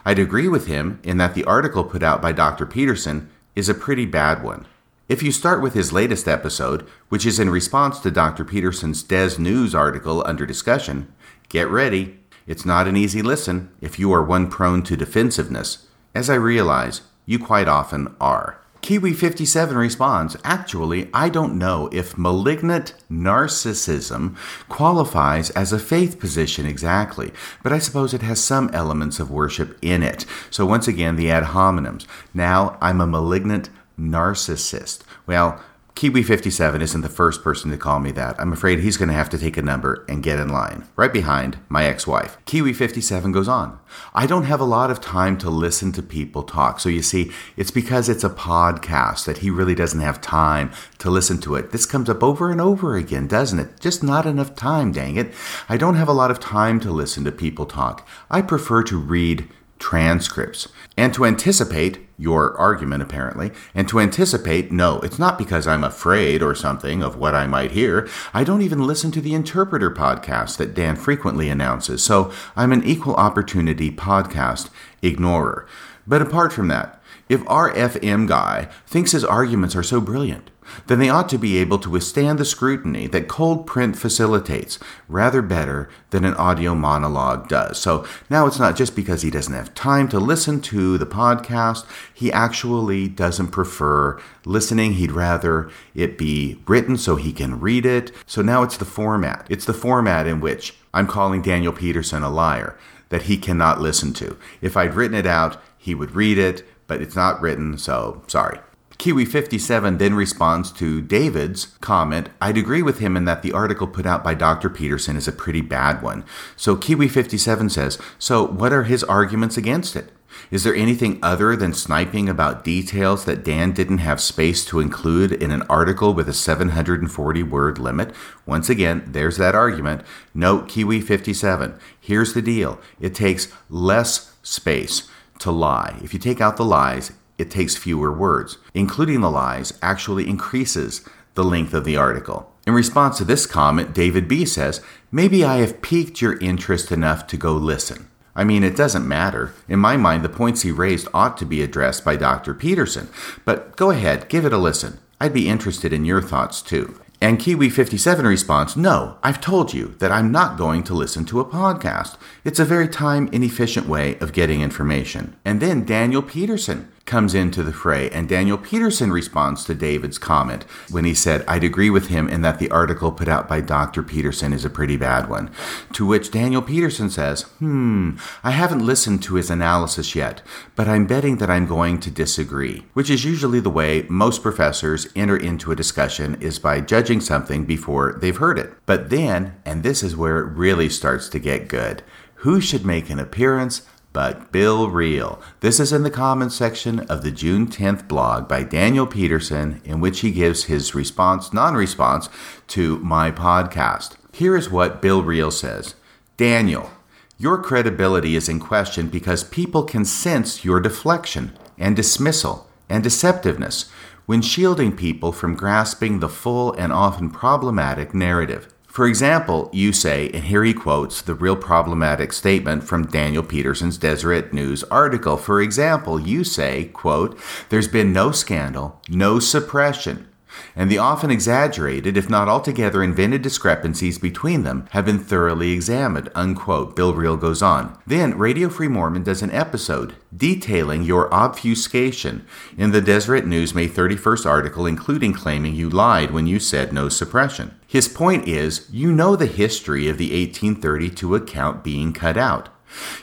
I'd agree with him in that the article put out by Dr. Peterson is a pretty bad one. If you start with his latest episode, which is in response to Dr. Peterson's Des News article under discussion, get ready. It's not an easy listen if you are one prone to defensiveness, as I realize you quite often are. Kiwi57 responds Actually, I don't know if malignant narcissism qualifies as a faith position exactly, but I suppose it has some elements of worship in it. So, once again, the ad hominems. Now I'm a malignant narcissist. Well, Kiwi57 isn't the first person to call me that. I'm afraid he's going to have to take a number and get in line, right behind my ex wife. Kiwi57 goes on. I don't have a lot of time to listen to people talk. So you see, it's because it's a podcast that he really doesn't have time to listen to it. This comes up over and over again, doesn't it? Just not enough time, dang it. I don't have a lot of time to listen to people talk. I prefer to read transcripts. And to anticipate your argument, apparently, and to anticipate, no, it's not because I'm afraid or something of what I might hear. I don't even listen to the Interpreter podcast that Dan frequently announces, so I'm an equal opportunity podcast ignorer. But apart from that, if RFM guy thinks his arguments are so brilliant, then they ought to be able to withstand the scrutiny that cold print facilitates rather better than an audio monologue does. So now it's not just because he doesn't have time to listen to the podcast, he actually doesn't prefer listening. He'd rather it be written so he can read it. So now it's the format. It's the format in which I'm calling Daniel Peterson a liar that he cannot listen to. If I'd written it out, he would read it, but it's not written, so sorry. Kiwi57 then responds to David's comment I'd agree with him in that the article put out by Dr. Peterson is a pretty bad one. So Kiwi57 says, So what are his arguments against it? Is there anything other than sniping about details that Dan didn't have space to include in an article with a 740 word limit? Once again, there's that argument. Note Kiwi57. Here's the deal it takes less space to lie. If you take out the lies, it takes fewer words. Including the lies actually increases the length of the article. In response to this comment, David B says, Maybe I have piqued your interest enough to go listen. I mean, it doesn't matter. In my mind, the points he raised ought to be addressed by Dr. Peterson. But go ahead, give it a listen. I'd be interested in your thoughts too. And Kiwi57 responds, No, I've told you that I'm not going to listen to a podcast. It's a very time inefficient way of getting information. And then Daniel Peterson comes into the fray, and Daniel Peterson responds to David's comment when he said, I'd agree with him in that the article put out by Dr. Peterson is a pretty bad one. To which Daniel Peterson says, Hmm, I haven't listened to his analysis yet, but I'm betting that I'm going to disagree, which is usually the way most professors enter into a discussion is by judging something before they've heard it. But then, and this is where it really starts to get good, who should make an appearance but Bill Reel. This is in the comments section of the June 10th blog by Daniel Peterson, in which he gives his response, non response, to my podcast. Here is what Bill Reel says Daniel, your credibility is in question because people can sense your deflection and dismissal and deceptiveness when shielding people from grasping the full and often problematic narrative. For example, you say, and here he quotes the real problematic statement from Daniel Peterson's Deseret News article. For example, you say, quote, there's been no scandal, no suppression, and the often exaggerated, if not altogether invented discrepancies between them have been thoroughly examined. Unquote. Bill Reel goes on. Then Radio Free Mormon does an episode detailing your obfuscation in the Deseret News May 31st article, including claiming you lied when you said no suppression. His point is, you know the history of the 1832 account being cut out.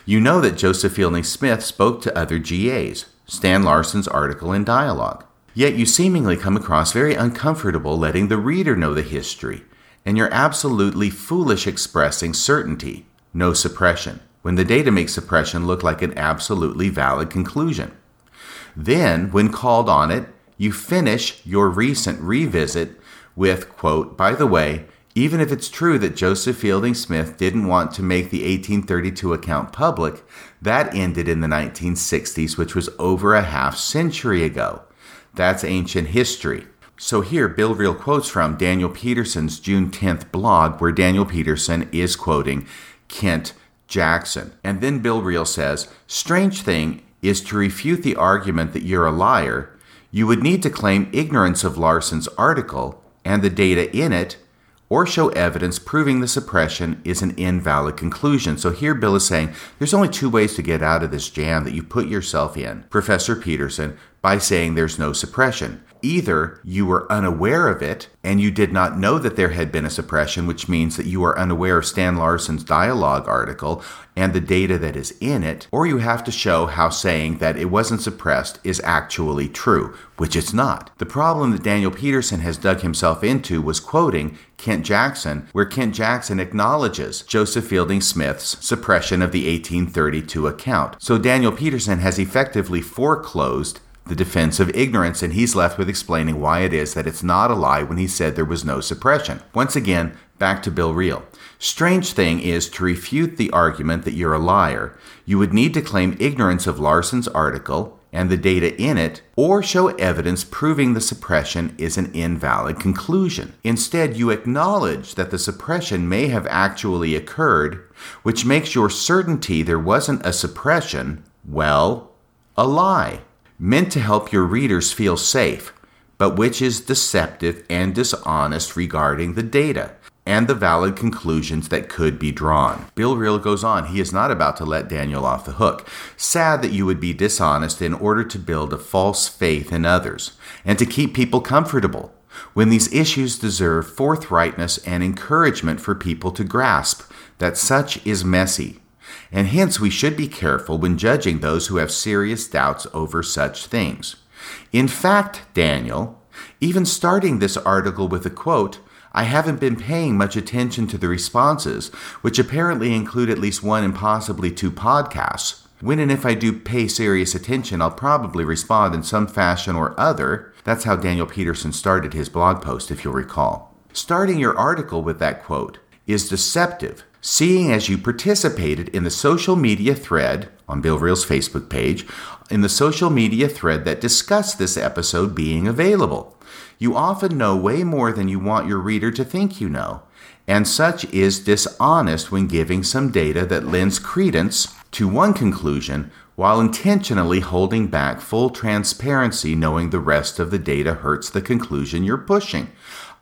You know that Joseph Fielding Smith spoke to other GAs. Stan Larson's article in dialogue. Yet you seemingly come across very uncomfortable letting the reader know the history, and you're absolutely foolish expressing certainty, no suppression, when the data makes suppression look like an absolutely valid conclusion. Then, when called on it, you finish your recent revisit with, quote, by the way, even if it's true that Joseph Fielding Smith didn't want to make the 1832 account public, that ended in the 1960s, which was over a half century ago. That's ancient history. So here, Bill Reel quotes from Daniel Peterson's June 10th blog, where Daniel Peterson is quoting Kent Jackson. And then Bill Reel says, Strange thing is to refute the argument that you're a liar, you would need to claim ignorance of Larson's article and the data in it or show evidence proving the suppression is an invalid conclusion. So here Bill is saying there's only two ways to get out of this jam that you put yourself in, Professor Peterson, by saying there's no suppression. Either you were unaware of it and you did not know that there had been a suppression, which means that you are unaware of Stan Larson's dialogue article and the data that is in it, or you have to show how saying that it wasn't suppressed is actually true, which it's not. The problem that Daniel Peterson has dug himself into was quoting Kent Jackson, where Kent Jackson acknowledges Joseph Fielding Smith's suppression of the 1832 account. So Daniel Peterson has effectively foreclosed the defense of ignorance, and he's left with explaining why it is that it's not a lie when he said there was no suppression. Once again, back to Bill Reel. Strange thing is to refute the argument that you're a liar, you would need to claim ignorance of Larson's article and the data in it, or show evidence proving the suppression is an invalid conclusion. Instead, you acknowledge that the suppression may have actually occurred, which makes your certainty there wasn't a suppression, well, a lie meant to help your readers feel safe, but which is deceptive and dishonest regarding the data and the valid conclusions that could be drawn. Bill Reel goes on, he is not about to let Daniel off the hook. Sad that you would be dishonest in order to build a false faith in others and to keep people comfortable when these issues deserve forthrightness and encouragement for people to grasp that such is messy and hence we should be careful when judging those who have serious doubts over such things. In fact, Daniel, even starting this article with a quote, I haven't been paying much attention to the responses, which apparently include at least one and possibly two podcasts. When and if I do pay serious attention, I'll probably respond in some fashion or other. That's how Daniel Peterson started his blog post, if you'll recall. Starting your article with that quote is deceptive seeing as you participated in the social media thread on Bill Reel's Facebook page in the social media thread that discussed this episode being available. You often know way more than you want your reader to think you know, and such is dishonest when giving some data that lends credence to one conclusion while intentionally holding back full transparency, knowing the rest of the data hurts the conclusion you're pushing.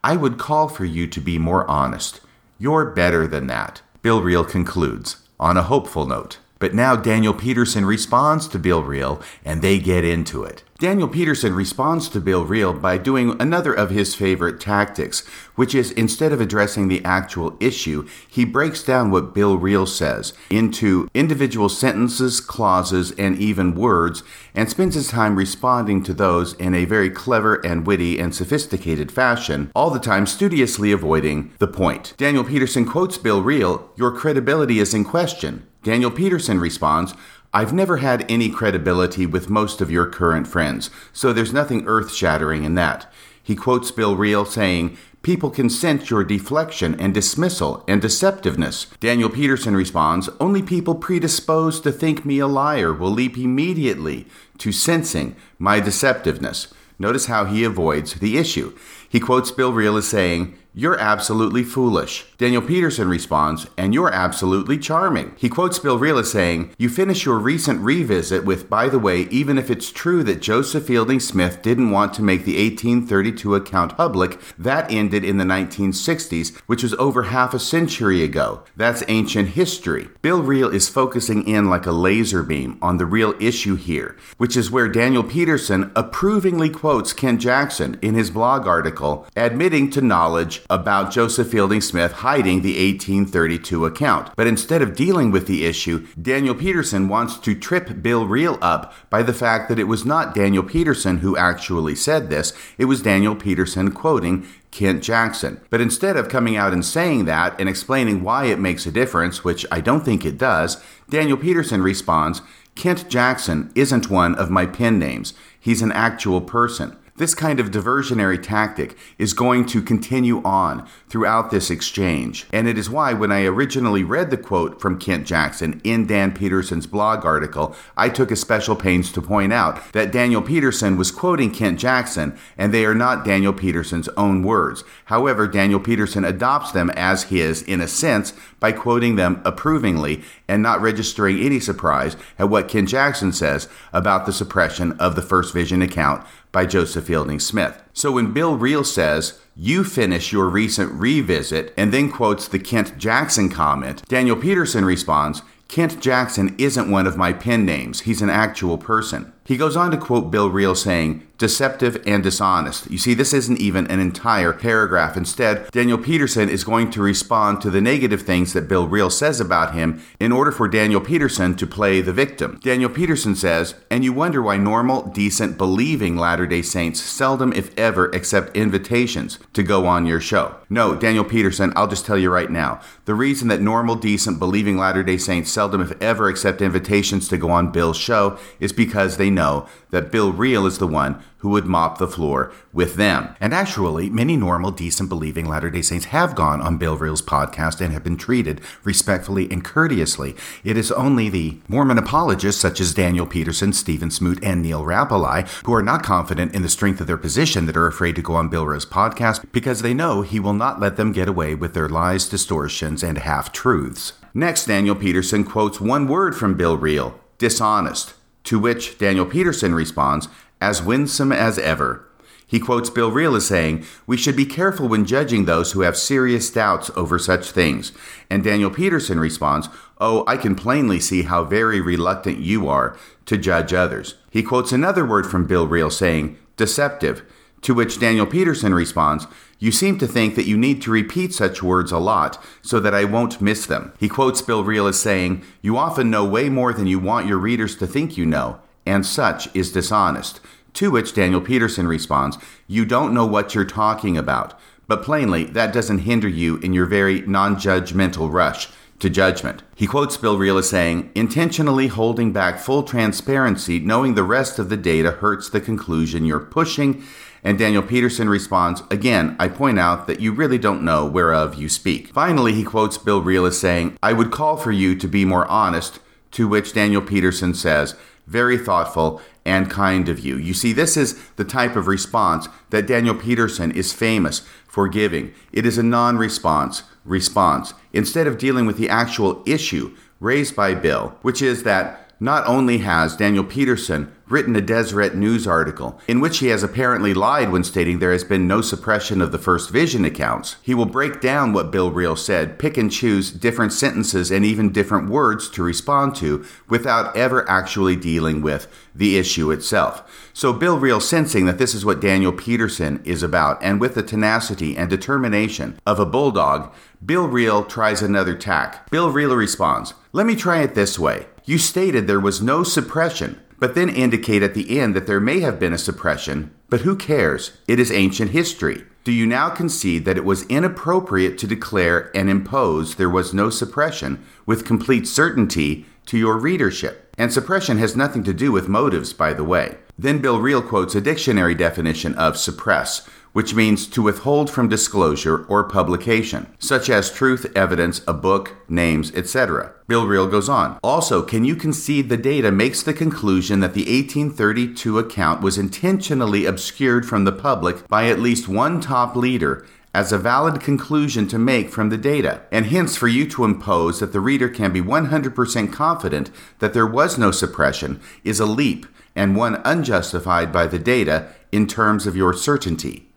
I would call for you to be more honest. You're better than that. Bill Reel concludes on a hopeful note. But now Daniel Peterson responds to Bill Reel and they get into it. Daniel Peterson responds to Bill Reel by doing another of his favorite tactics, which is instead of addressing the actual issue, he breaks down what Bill Reel says into individual sentences, clauses, and even words, and spends his time responding to those in a very clever and witty and sophisticated fashion, all the time studiously avoiding the point. Daniel Peterson quotes Bill Reel Your credibility is in question. Daniel Peterson responds, I've never had any credibility with most of your current friends, so there's nothing earth shattering in that. He quotes Bill Reel saying, People can sense your deflection and dismissal and deceptiveness. Daniel Peterson responds, Only people predisposed to think me a liar will leap immediately to sensing my deceptiveness. Notice how he avoids the issue. He quotes Bill Reel as saying, you're absolutely foolish. Daniel Peterson responds, and you're absolutely charming. He quotes Bill Reel as saying, You finish your recent revisit with, by the way, even if it's true that Joseph Fielding Smith didn't want to make the 1832 account public, that ended in the 1960s, which was over half a century ago. That's ancient history. Bill Reel is focusing in like a laser beam on the real issue here, which is where Daniel Peterson approvingly quotes Ken Jackson in his blog article, admitting to knowledge about Joseph Fielding Smith hiding the 1832 account. But instead of dealing with the issue, Daniel Peterson wants to trip Bill Reel up by the fact that it was not Daniel Peterson who actually said this, it was Daniel Peterson quoting Kent Jackson. But instead of coming out and saying that and explaining why it makes a difference, which I don't think it does, Daniel Peterson responds, Kent Jackson isn't one of my pen names. He's an actual person. This kind of diversionary tactic is going to continue on throughout this exchange. And it is why, when I originally read the quote from Kent Jackson in Dan Peterson's blog article, I took a special pains to point out that Daniel Peterson was quoting Kent Jackson, and they are not Daniel Peterson's own words. However, Daniel Peterson adopts them as his, in a sense, by quoting them approvingly and not registering any surprise at what Kent Jackson says about the suppression of the First Vision account by Joseph Fielding Smith. So when Bill Reel says, you finish your recent revisit, and then quotes the Kent Jackson comment, Daniel Peterson responds, Kent Jackson isn't one of my pen names. He's an actual person. He goes on to quote Bill Reel saying, deceptive and dishonest. You see, this isn't even an entire paragraph. Instead, Daniel Peterson is going to respond to the negative things that Bill Reel says about him in order for Daniel Peterson to play the victim. Daniel Peterson says, and you wonder why normal, decent, believing Latter day Saints seldom, if ever, accept invitations to go on your show. No, Daniel Peterson, I'll just tell you right now. The reason that normal, decent, believing Latter day Saints seldom, if ever, accept invitations to go on Bill's show is because they know that Bill Reel is the one who would mop the floor with them. And actually, many normal, decent, believing Latter day Saints have gone on Bill Reel's podcast and have been treated respectfully and courteously. It is only the Mormon apologists, such as Daniel Peterson, Stephen Smoot, and Neal Rappleye, who are not confident in the strength of their position that are afraid to go on Bill Reel's podcast because they know he will not let them get away with their lies, distortions, and half truths. Next, Daniel Peterson quotes one word from Bill Reel dishonest. To which Daniel Peterson responds, as winsome as ever. He quotes Bill Reel as saying, We should be careful when judging those who have serious doubts over such things. And Daniel Peterson responds, Oh, I can plainly see how very reluctant you are to judge others. He quotes another word from Bill Reel saying, Deceptive. To which Daniel Peterson responds, You seem to think that you need to repeat such words a lot so that I won't miss them. He quotes Bill Reel as saying, You often know way more than you want your readers to think you know and such is dishonest. To which Daniel Peterson responds, You don't know what you're talking about. But plainly, that doesn't hinder you in your very non judgmental rush to judgment. He quotes Bill Reel as saying, Intentionally holding back full transparency, knowing the rest of the data hurts the conclusion you're pushing. And Daniel Peterson responds, Again, I point out that you really don't know whereof you speak. Finally, he quotes Bill Reel as saying, I would call for you to be more honest To which Daniel Peterson says, very thoughtful and kind of you. You see, this is the type of response that Daniel Peterson is famous for giving. It is a non response response. Instead of dealing with the actual issue raised by Bill, which is that not only has Daniel Peterson written a Deseret News article in which he has apparently lied when stating there has been no suppression of the First Vision accounts, he will break down what Bill Reel said, pick and choose different sentences and even different words to respond to without ever actually dealing with the issue itself. So Bill Reel sensing that this is what Daniel Peterson is about, and with the tenacity and determination of a bulldog, Bill Reel tries another tack. Bill Reel responds, Let me try it this way. You stated there was no suppression, but then indicate at the end that there may have been a suppression. But who cares? It is ancient history. Do you now concede that it was inappropriate to declare and impose there was no suppression with complete certainty to your readership? And suppression has nothing to do with motives, by the way. Then Bill Reel quotes a dictionary definition of suppress, which means to withhold from disclosure or publication, such as truth, evidence, a book, names, etc. Bill Reel goes on. Also, can you concede the data makes the conclusion that the 1832 account was intentionally obscured from the public by at least one top leader as a valid conclusion to make from the data, and hence for you to impose that the reader can be 100% confident that there was no suppression is a leap and one unjustified by the data in terms of your certainty.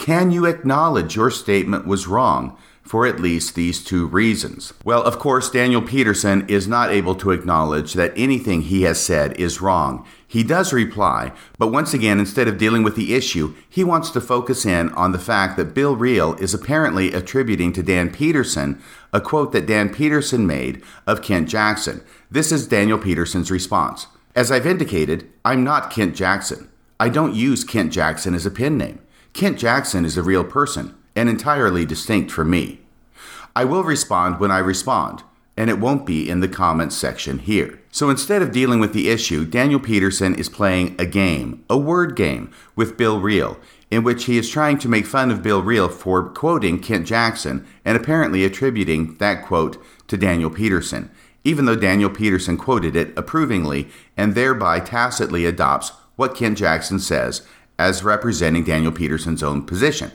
Can you acknowledge your statement was wrong for at least these two reasons? Well, of course, Daniel Peterson is not able to acknowledge that anything he has said is wrong. He does reply, but once again, instead of dealing with the issue, he wants to focus in on the fact that Bill Reel is apparently attributing to Dan Peterson a quote that Dan Peterson made of Kent Jackson. This is Daniel Peterson's response. As I've indicated, I'm not Kent Jackson. I don't use Kent Jackson as a pen name. Kent Jackson is a real person and entirely distinct from me. I will respond when I respond, and it won't be in the comments section here. So instead of dealing with the issue, Daniel Peterson is playing a game, a word game, with Bill Reel, in which he is trying to make fun of Bill Reel for quoting Kent Jackson and apparently attributing that quote to Daniel Peterson, even though Daniel Peterson quoted it approvingly and thereby tacitly adopts what Kent Jackson says as representing Daniel Peterson's own position.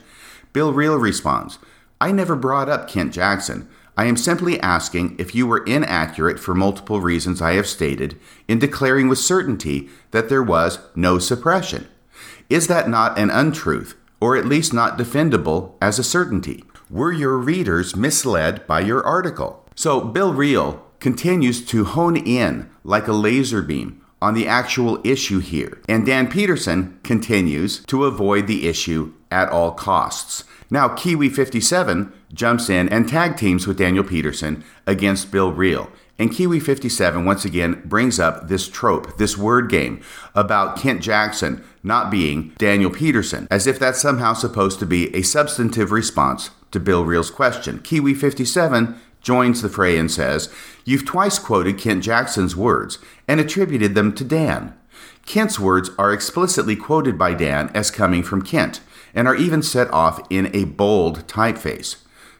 Bill Reel responds, I never brought up Kent Jackson. I am simply asking if you were inaccurate for multiple reasons I have stated in declaring with certainty that there was no suppression. Is that not an untruth, or at least not defendable as a certainty? Were your readers misled by your article? So Bill Reel continues to hone in like a laser beam on the actual issue here. And Dan Peterson continues to avoid the issue at all costs. Now, Kiwi 57 jumps in and tag teams with Daniel Peterson against Bill Reel. And Kiwi 57 once again brings up this trope, this word game about Kent Jackson not being Daniel Peterson, as if that's somehow supposed to be a substantive response to Bill Reel's question. Kiwi 57 joins the fray and says, You've twice quoted Kent Jackson's words and attributed them to Dan. Kent's words are explicitly quoted by Dan as coming from Kent and are even set off in a bold typeface.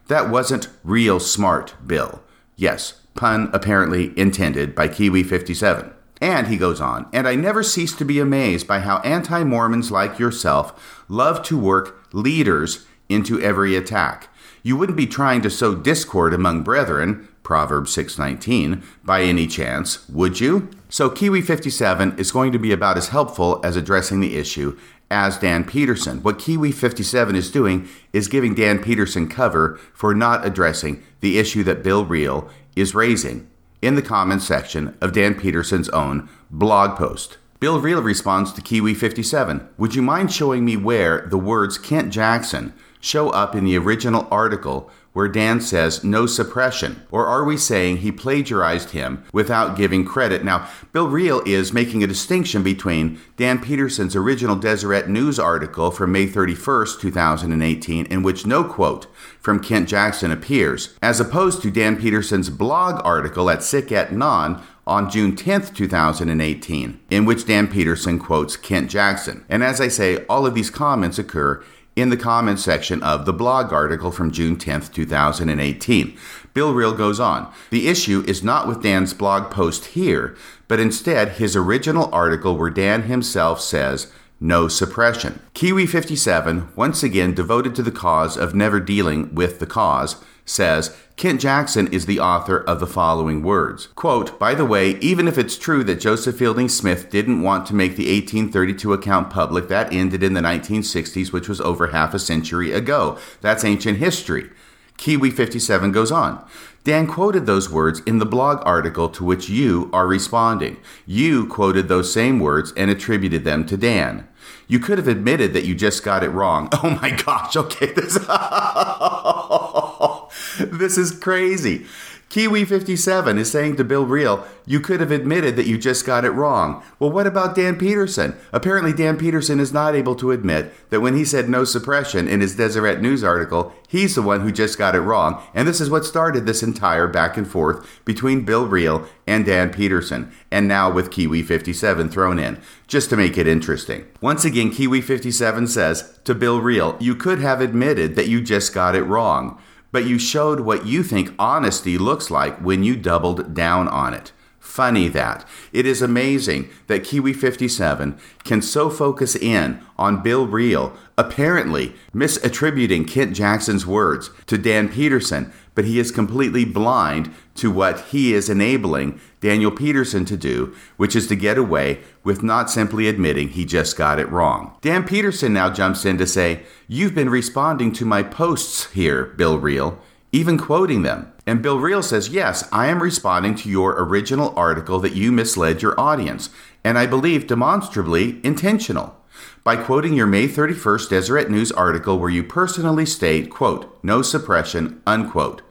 That wasn't real smart, Bill. Yes, pun apparently intended by Kiwi 57. And he goes on, and I never cease to be amazed by how anti Mormons like yourself love to work leaders into every attack. You wouldn't be trying to sow discord among brethren, Proverbs 6:19, by any chance, would you? So Kiwi 57 is going to be about as helpful as addressing the issue as Dan Peterson. What Kiwi 57 is doing is giving Dan Peterson cover for not addressing the issue that Bill Reel is raising in the comments section of Dan Peterson's own blog post. Bill Reel responds to Kiwi 57 Would you mind showing me where the words Kent Jackson show up in the original article where Dan says no suppression? Or are we saying he plagiarized him without giving credit? Now, Bill Reel is making a distinction between Dan Peterson's original Deseret News article from May 31st, 2018, in which no quote from Kent Jackson appears, as opposed to Dan Peterson's blog article at Sic et Non on June 10th, 2018, in which Dan Peterson quotes Kent Jackson. And as I say, all of these comments occur in the comments section of the blog article from June 10th, 2018. Bill Reel goes on. The issue is not with Dan's blog post here, but instead his original article where Dan himself says, no suppression. Kiwi 57, once again devoted to the cause of never dealing with the cause, says Kent Jackson is the author of the following words. Quote, by the way, even if it's true that Joseph Fielding Smith didn't want to make the 1832 account public, that ended in the 1960s, which was over half a century ago. That's ancient history. Kiwi 57 goes on. Dan quoted those words in the blog article to which you are responding. You quoted those same words and attributed them to Dan. You could have admitted that you just got it wrong. Oh my gosh, okay, this This is crazy. Kiwi 57 is saying to Bill Reel, you could have admitted that you just got it wrong. Well, what about Dan Peterson? Apparently, Dan Peterson is not able to admit that when he said no suppression in his Deseret News article, he's the one who just got it wrong. And this is what started this entire back and forth between Bill Reel and Dan Peterson, and now with Kiwi 57 thrown in, just to make it interesting. Once again, Kiwi 57 says to Bill Reel, you could have admitted that you just got it wrong but you showed what you think honesty looks like when you doubled down on it. Funny that. It is amazing that Kiwi 57 can so focus in on Bill Reel, apparently misattributing Kent Jackson's words to Dan Peterson, but he is completely blind to what he is enabling Daniel Peterson to do, which is to get away with not simply admitting he just got it wrong. Dan Peterson now jumps in to say, You've been responding to my posts here, Bill Reel, even quoting them. And Bill Reel says, Yes, I am responding to your original article that you misled your audience, and I believe demonstrably intentional. By quoting your May 31st Deseret News article where you personally state, quote, no suppression, unquote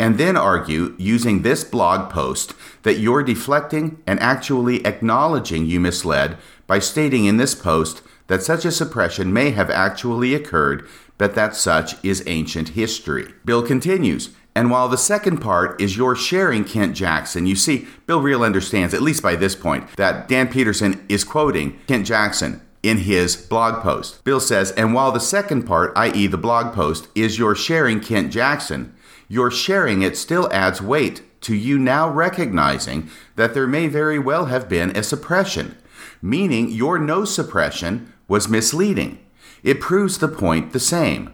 and then argue using this blog post that you're deflecting and actually acknowledging you misled by stating in this post that such a suppression may have actually occurred, but that such is ancient history. Bill continues. And while the second part is your sharing Kent Jackson, you see, Bill Reel understands, at least by this point, that Dan Peterson is quoting Kent Jackson in his blog post. Bill says, and while the second part, i.e., the blog post, is your sharing Kent Jackson, your sharing it still adds weight to you now recognizing that there may very well have been a suppression, meaning your no suppression was misleading. It proves the point the same.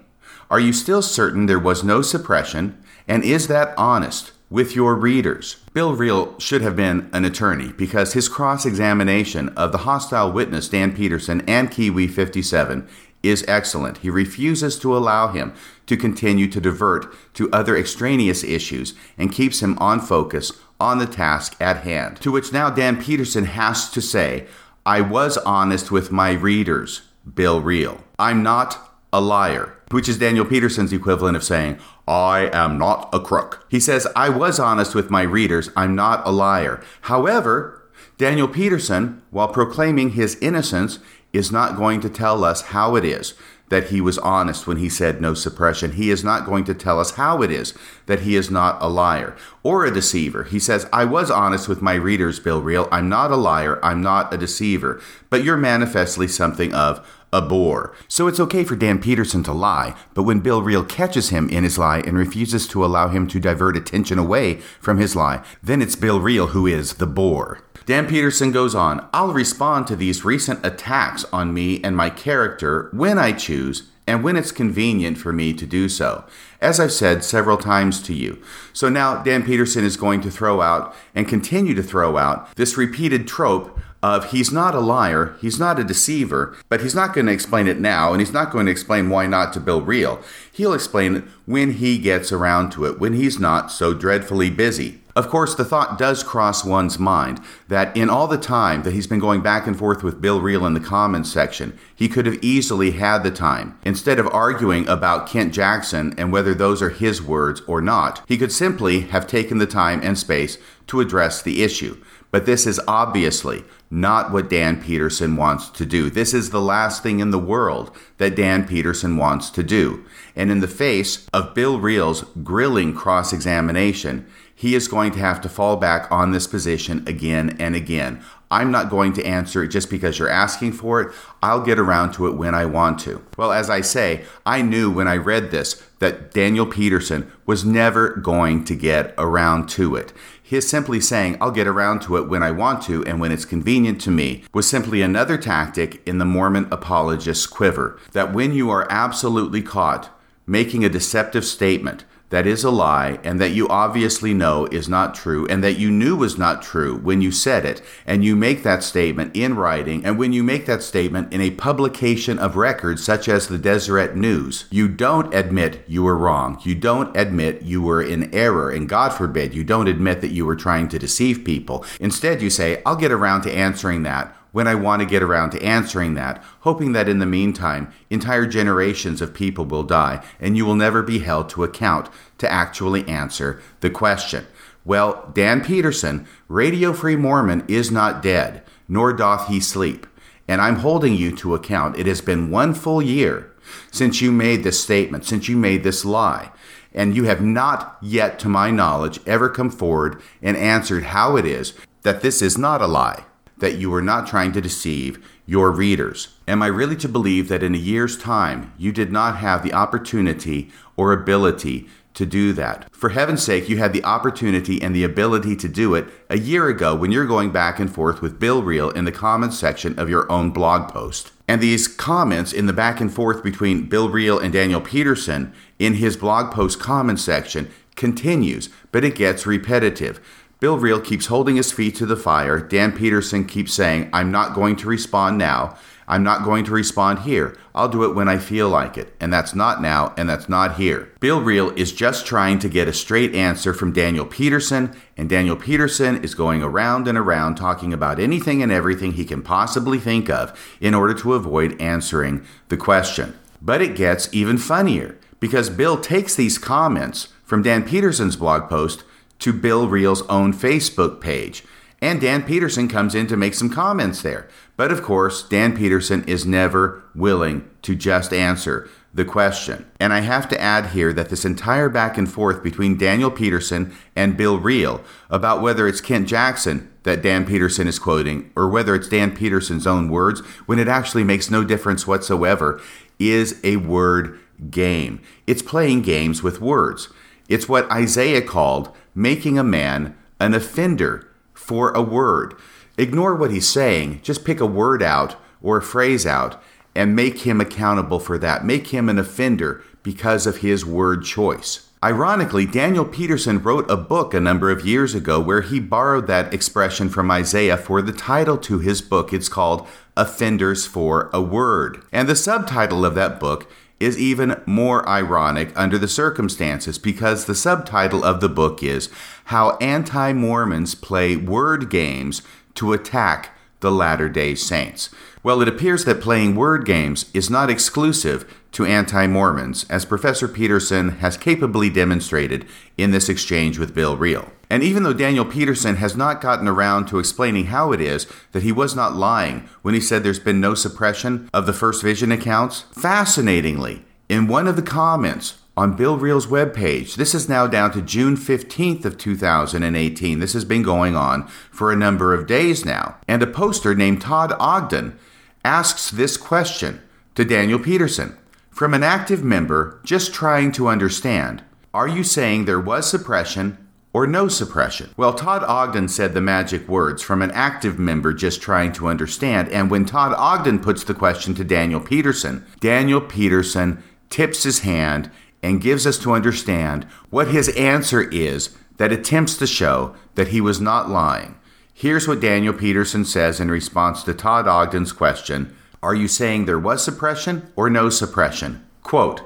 Are you still certain there was no suppression, and is that honest with your readers? Bill Reel should have been an attorney because his cross examination of the hostile witness Dan Peterson and Kiwi 57 is excellent. He refuses to allow him to continue to divert to other extraneous issues and keeps him on focus on the task at hand. To which now Dan Peterson has to say, I was honest with my readers, Bill Reel. I'm not a liar, which is Daniel Peterson's equivalent of saying, I am not a crook. He says, I was honest with my readers. I'm not a liar. However, Daniel Peterson, while proclaiming his innocence, is not going to tell us how it is that he was honest when he said no suppression. He is not going to tell us how it is that he is not a liar or a deceiver. He says, I was honest with my readers, Bill Reel. I'm not a liar. I'm not a deceiver. But you're manifestly something of a bore. So it's okay for Dan Peterson to lie, but when Bill Reel catches him in his lie and refuses to allow him to divert attention away from his lie, then it's Bill Reel who is the bore. Dan Peterson goes on, I'll respond to these recent attacks on me and my character when I choose and when it's convenient for me to do so, as I've said several times to you. So now Dan Peterson is going to throw out and continue to throw out this repeated trope of he's not a liar, he's not a deceiver, but he's not going to explain it now, and he's not going to explain why not to Bill Reel. He'll explain it when he gets around to it, when he's not so dreadfully busy. Of course, the thought does cross one's mind that in all the time that he's been going back and forth with Bill Reel in the comments section, he could have easily had the time. Instead of arguing about Kent Jackson and whether those are his words or not, he could simply have taken the time and space to address the issue. But this is obviously not what Dan Peterson wants to do. This is the last thing in the world that Dan Peterson wants to do. And in the face of Bill Reel's grilling cross examination, he is going to have to fall back on this position again and again. I'm not going to answer it just because you're asking for it. I'll get around to it when I want to. Well, as I say, I knew when I read this that Daniel Peterson was never going to get around to it. His simply saying, I'll get around to it when I want to and when it's convenient to me, was simply another tactic in the Mormon apologist's quiver. That when you are absolutely caught making a deceptive statement, that is a lie and that you obviously know is not true and that you knew was not true when you said it, and you make that statement in writing, and when you make that statement in a publication of record such as the Deseret News, you don't admit you were wrong. You don't admit you were in error, and God forbid you don't admit that you were trying to deceive people. Instead, you say, I'll get around to answering that when I want to get around to answering that, hoping that in the meantime, entire generations of people will die and you will never be held to account to actually answer the question. Well, Dan Peterson, Radio Free Mormon, is not dead, nor doth he sleep. And I'm holding you to account. It has been one full year since you made this statement, since you made this lie. And you have not yet, to my knowledge, ever come forward and answered how it is that this is not a lie that you were not trying to deceive your readers? Am I really to believe that in a year's time you did not have the opportunity or ability to do that? For heaven's sake, you had the opportunity and the ability to do it a year ago when you're going back and forth with Bill Reel in the comments section of your own blog post. And these comments in the back and forth between Bill Reel and Daniel Peterson in his blog post comment section continues, but it gets repetitive. Bill Reel keeps holding his feet to the fire. Dan Peterson keeps saying, I'm not going to respond now. I'm not going to respond here. I'll do it when I feel like it. And that's not now, and that's not here. Bill Reel is just trying to get a straight answer from Daniel Peterson, and Daniel Peterson is going around and around talking about anything and everything he can possibly think of in order to avoid answering the question. But it gets even funnier because Bill takes these comments from Dan Peterson's blog post to Bill Reel's own Facebook page. And Dan Peterson comes in to make some comments there. But of course, Dan Peterson is never willing to just answer the question. And I have to add here that this entire back and forth between Daniel Peterson and Bill Reel about whether it's Kent Jackson that Dan Peterson is quoting or whether it's Dan Peterson's own words, when it actually makes no difference whatsoever, is a word game. It's playing games with words. It's what Isaiah called making a man an offender for a word. Ignore what he's saying, just pick a word out or a phrase out and make him accountable for that. Make him an offender because of his word choice. Ironically, Daniel Peterson wrote a book a number of years ago where he borrowed that expression from Isaiah for the title to his book. It's called Offenders for a Word. And the subtitle of that book is even more ironic under the circumstances because the subtitle of the book is How Anti Mormons Play Word Games to Attack the Latter day Saints. Well, it appears that playing word games is not exclusive to anti Mormons, as Professor Peterson has capably demonstrated in this exchange with Bill Reel. And even though Daniel Peterson has not gotten around to explaining how it is that he was not lying when he said there's been no suppression of the First Vision accounts, fascinatingly, in one of the comments on Bill Reel's webpage, this is now down to June 15th of 2018. This has been going on for a number of days now. And a poster named Todd Ogden asks this question to Daniel Peterson from an active member just trying to understand. Are you saying there was suppression or no suppression? Well, Todd Ogden said the magic words from an active member just trying to understand. And when Todd Ogden puts the question to Daniel Peterson, Daniel Peterson tips his hand and gives us to understand what his answer is that attempts to show that he was not lying. Here's what Daniel Peterson says in response to Todd Ogden's question Are you saying there was suppression or no suppression? Quote,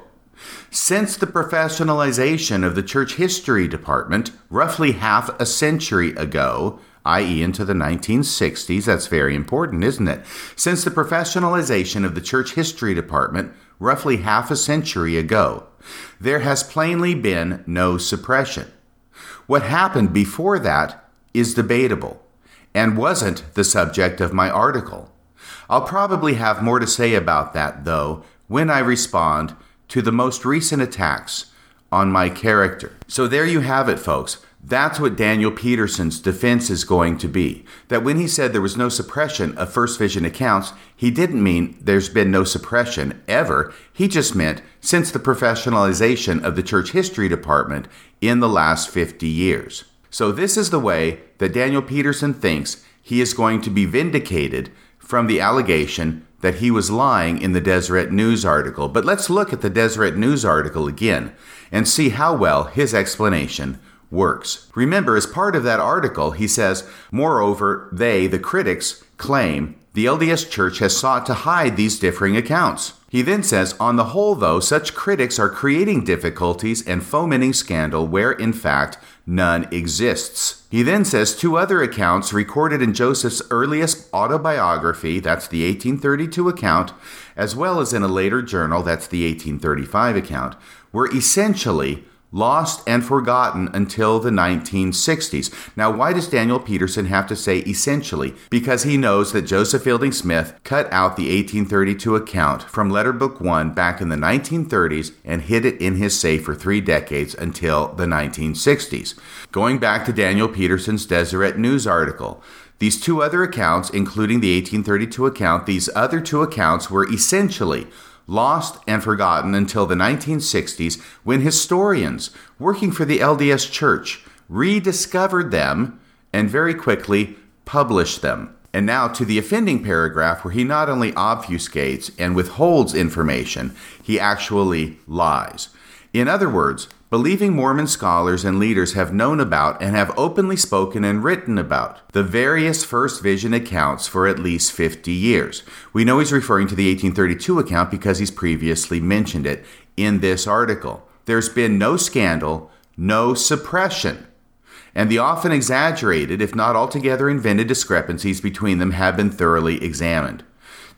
since the professionalization of the church history department roughly half a century ago, i.e., into the 1960s, that's very important, isn't it? Since the professionalization of the church history department roughly half a century ago, there has plainly been no suppression. What happened before that is debatable and wasn't the subject of my article. I'll probably have more to say about that, though, when I respond to the most recent attacks on my character. So there you have it, folks. That's what Daniel Peterson's defense is going to be. That when he said there was no suppression of First Vision accounts, he didn't mean there's been no suppression ever. He just meant since the professionalization of the church history department in the last 50 years. So, this is the way that Daniel Peterson thinks he is going to be vindicated from the allegation that he was lying in the Deseret News article. But let's look at the Deseret News article again and see how well his explanation works. Remember, as part of that article, he says, Moreover, they, the critics, claim the LDS Church has sought to hide these differing accounts. He then says, On the whole, though, such critics are creating difficulties and fomenting scandal where, in fact, none exists. He then says two other accounts recorded in Joseph's earliest autobiography, that's the 1832 account, as well as in a later journal, that's the 1835 account, were essentially lost and forgotten until the 1960s. Now, why does Daniel Peterson have to say essentially? Because he knows that Joseph Fielding Smith cut out the 1832 account from Letter Book 1 back in the 1930s and hid it in his safe for three decades until the 1960s. Going back to Daniel Peterson's Deseret News article, these two other accounts, including the 1832 account, these other two accounts were essentially lost and forgotten until the 1960s when historians working for the LDS Church rediscovered them and very quickly published them. And now to the offending paragraph where he not only obfuscates and withholds information, he actually lies. In other words, believing Mormon scholars and leaders have known about and have openly spoken and written about the various First Vision accounts for at least 50 years. We know he's referring to the 1832 account because he's previously mentioned it in this article. There's been no scandal, no suppression. And the often exaggerated, if not altogether invented, discrepancies between them have been thoroughly examined.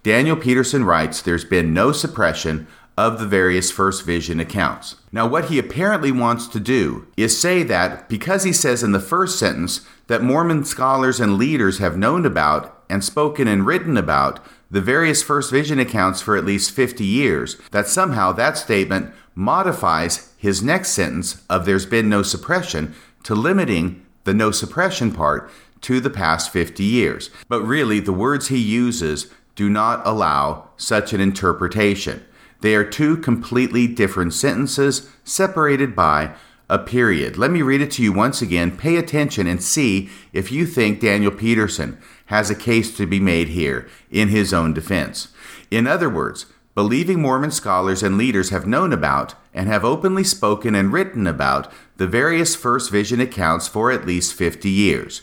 Daniel Peterson writes there's been no suppression of the various First Vision accounts. Now, what he apparently wants to do is say that because he says in the first sentence that Mormon scholars and leaders have known about and spoken and written about the various First Vision accounts for at least 50 years, that somehow that statement modifies his next sentence of there's been no suppression to limiting the no suppression part to the past 50 years. But really, the words he uses do not allow such an interpretation. They are two completely different sentences separated by a period. Let me read it to you once again. Pay attention and see if you think Daniel Peterson has a case to be made here in his own defense. In other words, believing Mormon scholars and leaders have known about and have openly spoken and written about the various First Vision accounts for at least 50 years.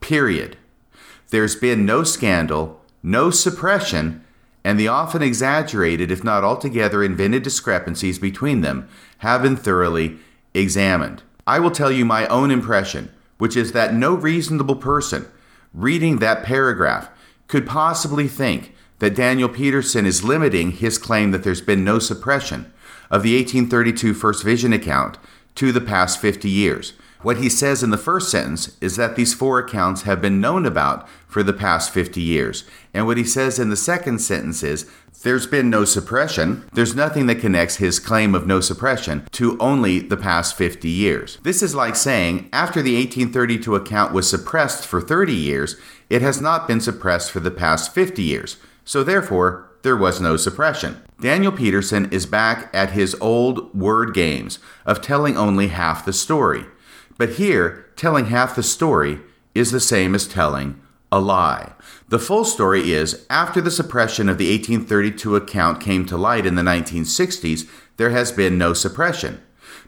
Period. There's been no scandal, no suppression, and the often exaggerated, if not altogether invented discrepancies between them have been thoroughly examined. I will tell you my own impression, which is that no reasonable person reading that paragraph could possibly think that Daniel Peterson is limiting his claim that there's been no suppression of the 1832 First Vision account to the past 50 years. What he says in the first sentence is that these four accounts have been known about for the past 50 years. And what he says in the second sentence is there's been no suppression. There's nothing that connects his claim of no suppression to only the past 50 years. This is like saying after the 1832 account was suppressed for 30 years, it has not been suppressed for the past 50 years. So therefore, there was no suppression. Daniel Peterson is back at his old word games of telling only half the story. But here, telling half the story is the same as telling a lie. The full story is after the suppression of the 1832 account came to light in the 1960s, there has been no suppression.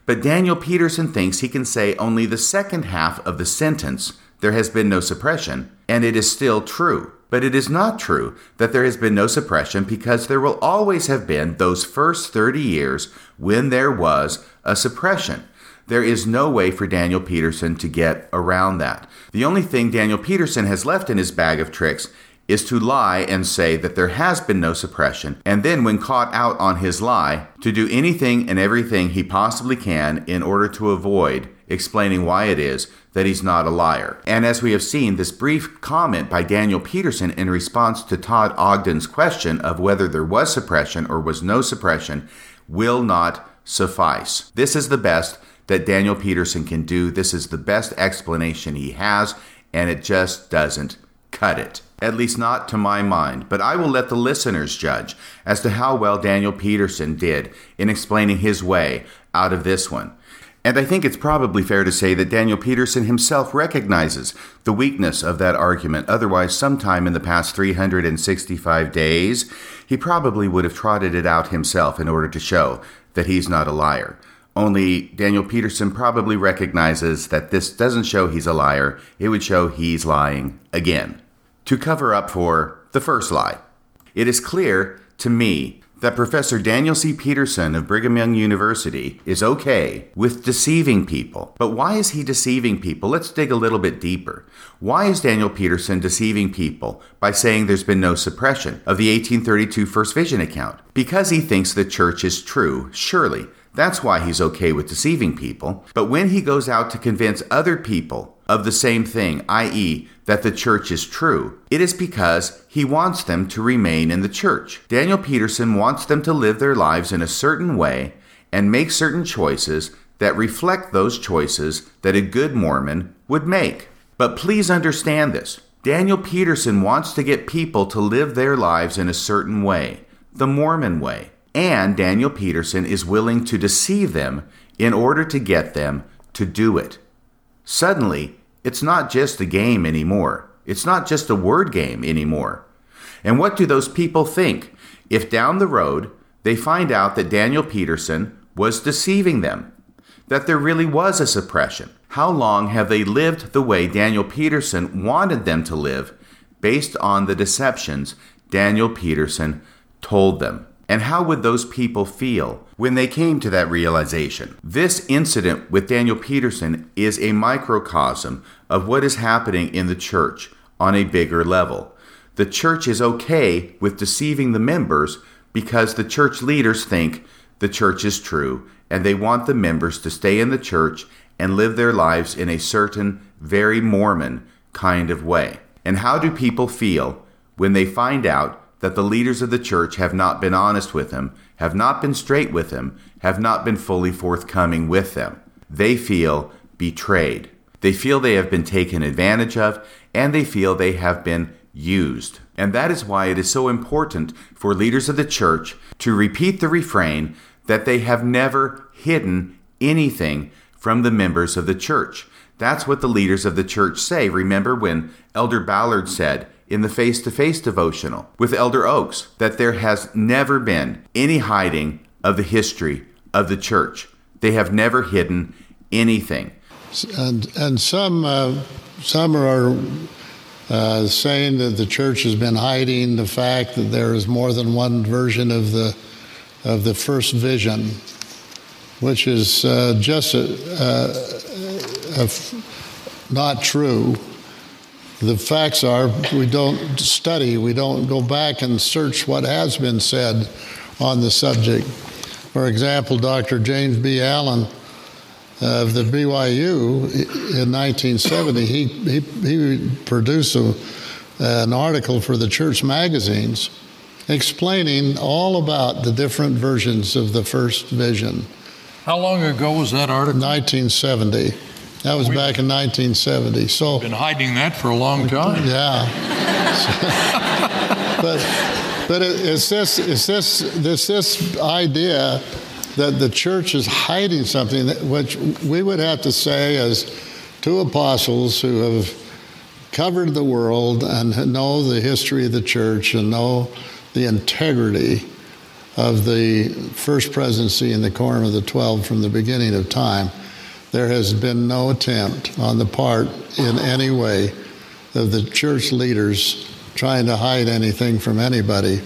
But Daniel Peterson thinks he can say only the second half of the sentence, there has been no suppression, and it is still true. But it is not true that there has been no suppression because there will always have been those first 30 years when there was a suppression. There is no way for Daniel Peterson to get around that. The only thing Daniel Peterson has left in his bag of tricks is to lie and say that there has been no suppression, and then, when caught out on his lie, to do anything and everything he possibly can in order to avoid explaining why it is that he's not a liar. And as we have seen, this brief comment by Daniel Peterson in response to Todd Ogden's question of whether there was suppression or was no suppression will not suffice. This is the best that Daniel Peterson can do. This is the best explanation he has, and it just doesn't cut it. At least not to my mind, but I will let the listeners judge as to how well Daniel Peterson did in explaining his way out of this one. And I think it's probably fair to say that Daniel Peterson himself recognizes the weakness of that argument. Otherwise, sometime in the past 365 days, he probably would have trotted it out himself in order to show that he's not a liar. Only Daniel Peterson probably recognizes that this doesn't show he's a liar, it would show he's lying again. To cover up for the first lie, it is clear to me that Professor Daniel C. Peterson of Brigham Young University is okay with deceiving people. But why is he deceiving people? Let's dig a little bit deeper. Why is Daniel Peterson deceiving people by saying there's been no suppression of the 1832 First Vision account? Because he thinks the church is true, surely. That's why he's okay with deceiving people. But when he goes out to convince other people of the same thing, i.e., that the church is true, it is because he wants them to remain in the church. Daniel Peterson wants them to live their lives in a certain way and make certain choices that reflect those choices that a good Mormon would make. But please understand this Daniel Peterson wants to get people to live their lives in a certain way, the Mormon way and Daniel Peterson is willing to deceive them in order to get them to do it. Suddenly, it's not just a game anymore. It's not just a word game anymore. And what do those people think if down the road they find out that Daniel Peterson was deceiving them? That there really was a suppression? How long have they lived the way Daniel Peterson wanted them to live based on the deceptions Daniel Peterson told them? And how would those people feel when they came to that realization? This incident with Daniel Peterson is a microcosm of what is happening in the church on a bigger level. The church is okay with deceiving the members because the church leaders think the church is true and they want the members to stay in the church and live their lives in a certain, very Mormon kind of way. And how do people feel when they find out that the leaders of the church have not been honest with him, have not been straight with him, have not been fully forthcoming with them. They feel betrayed. They feel they have been taken advantage of, and they feel they have been used. And that is why it is so important for leaders of the church to repeat the refrain that they have never hidden anything from the members of the church. That's what the leaders of the church say. Remember when Elder Ballard said, in the face to face devotional with Elder Oaks that there has never been any hiding of the history of the church. They have never hidden anything. And, and some, uh, some are uh, saying that the church has been hiding the fact that there is more than one version of the, of the first vision, which is uh, just a, a, a, not true the facts are we don't study, we don't go back and search what has been said on the subject. For example, Dr. James B. Allen uh, of the BYU in 1970, he, he, he produced a, an article for the church magazines explaining all about the different versions of the first vision. How long ago was that article? 1970. That was back in 1970. So been hiding that for a long time. Yeah. but but it's this it's this this this idea that the church is hiding something that, which we would have to say as two apostles who have covered the world and know the history of the church and know the integrity of the first presidency and the quorum of the twelve from the beginning of time there has been no attempt on the part in any way of the church leaders trying to hide anything from anybody.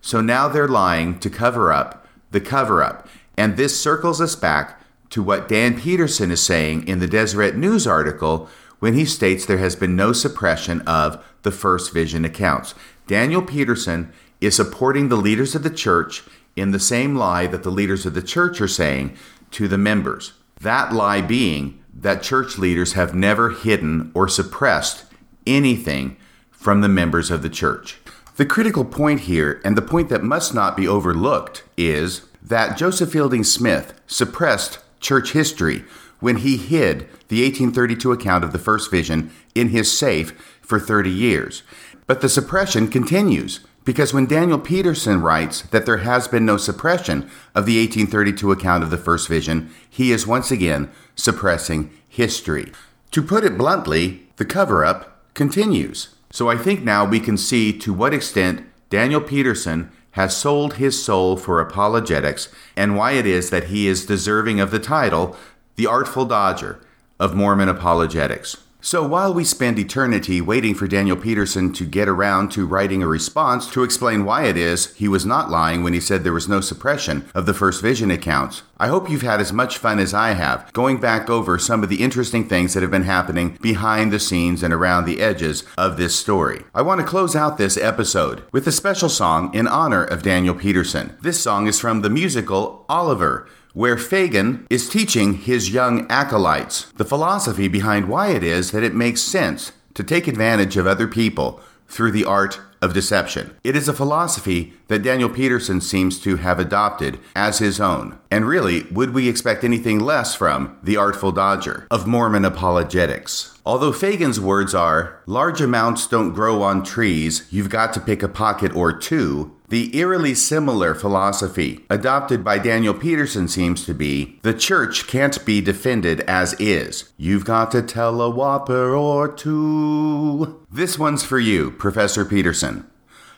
So now they're lying to cover up the cover up. And this circles us back to what Dan Peterson is saying in the Deseret News article when he states there has been no suppression of the first vision accounts. Daniel Peterson is supporting the leaders of the church in the same lie that the leaders of the church are saying to the members. That lie being that church leaders have never hidden or suppressed anything from the members of the church. The critical point here, and the point that must not be overlooked, is that Joseph Fielding Smith suppressed church history when he hid the 1832 account of the first vision in his safe for 30 years. But the suppression continues because when Daniel Peterson writes that there has been no suppression of the 1832 account of the first vision, he is once again suppressing history. To put it bluntly, the cover up continues. So I think now we can see to what extent Daniel Peterson has sold his soul for apologetics and why it is that he is deserving of the title, The Artful Dodger of Mormon Apologetics. So while we spend eternity waiting for Daniel Peterson to get around to writing a response to explain why it is he was not lying when he said there was no suppression of the first vision accounts, I hope you've had as much fun as I have going back over some of the interesting things that have been happening behind the scenes and around the edges of this story. I want to close out this episode with a special song in honor of Daniel Peterson. This song is from the musical Oliver where Fagin is teaching his young acolytes the philosophy behind why it is that it makes sense to take advantage of other people through the art of deception. It is a philosophy that Daniel Peterson seems to have adopted as his own. And really, would we expect anything less from the Artful Dodger of Mormon apologetics? Although Fagin's words are, large amounts don't grow on trees, you've got to pick a pocket or two, the eerily similar philosophy adopted by Daniel Peterson seems to be the church can't be defended as is. You've got to tell a whopper or two. This one's for you, Professor Peterson.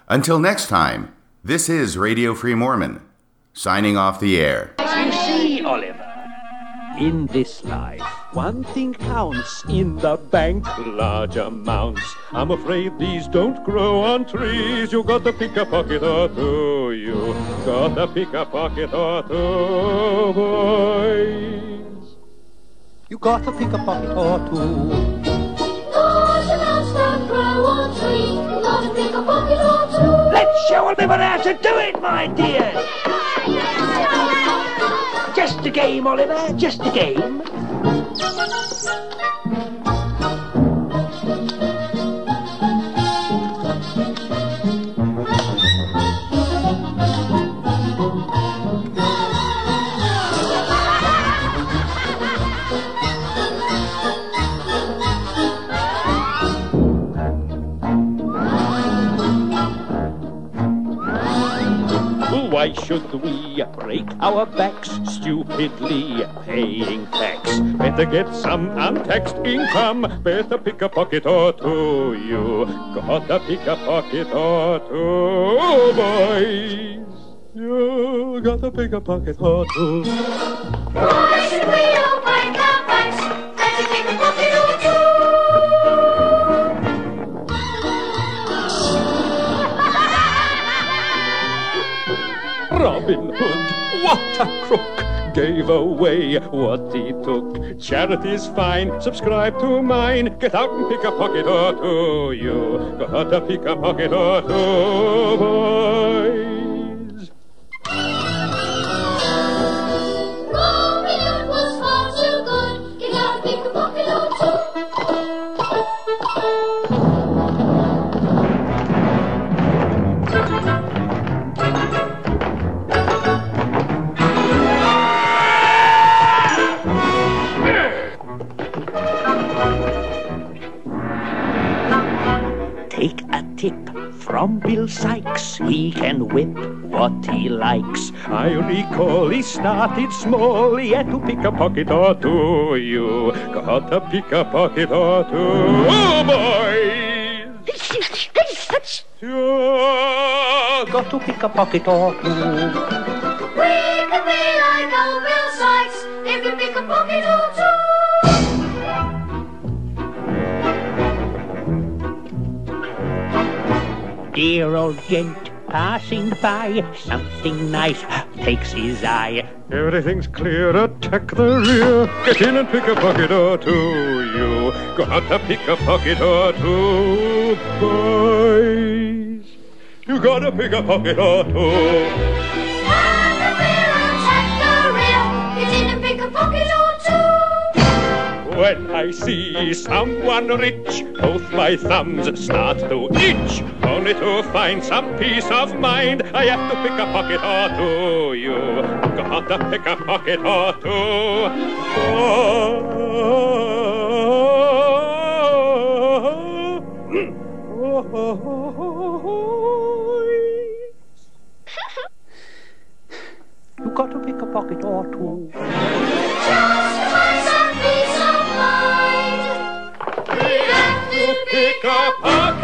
Until next time, this is Radio Free Mormon, signing off the air. See, Oliver, in this life, one thing counts in the bank, large amounts. I'm afraid these don't grow on trees. You got to pick a pocket or two. You got to pick a pocket or two, boys. You got to pick a pocket or two. Large amounts don't grow on trees. You gotta pick a pocket or two. Let's show Oliver how to do it, my dear. Just a game, Oliver, just a game. Why should we break our backs stupidly paying tax? Better get some untaxed income. Better pick a pocket or two. You gotta pick a pocket or two, boys. You gotta pick a pocket or two. Why should we a crook! Gave away what he took. Charity's fine, subscribe to mine. Get out and pick a pocket or two. You gotta pick a pocket or two, boys. From Bill Sikes. He can whip what he likes. I recall he started small. He had to pick a pocket or two. You gotta pick a pocket or two, oh, boys. You got to pick a pocket or two. We could be like old Bill Sikes if we pick a pocket or two. Dear old gent passing by, something nice takes his eye. Everything's clear, attack the rear. Get in and pick a pocket or two. You gotta pick a pocket or two, boys. You gotta pick a pocket or two. When I see someone rich, both my thumbs start to itch. Only to find some peace of mind, I have to pick a pocket or two. You gotta pick a pocket or two. You got to pick a pocket or two. pick up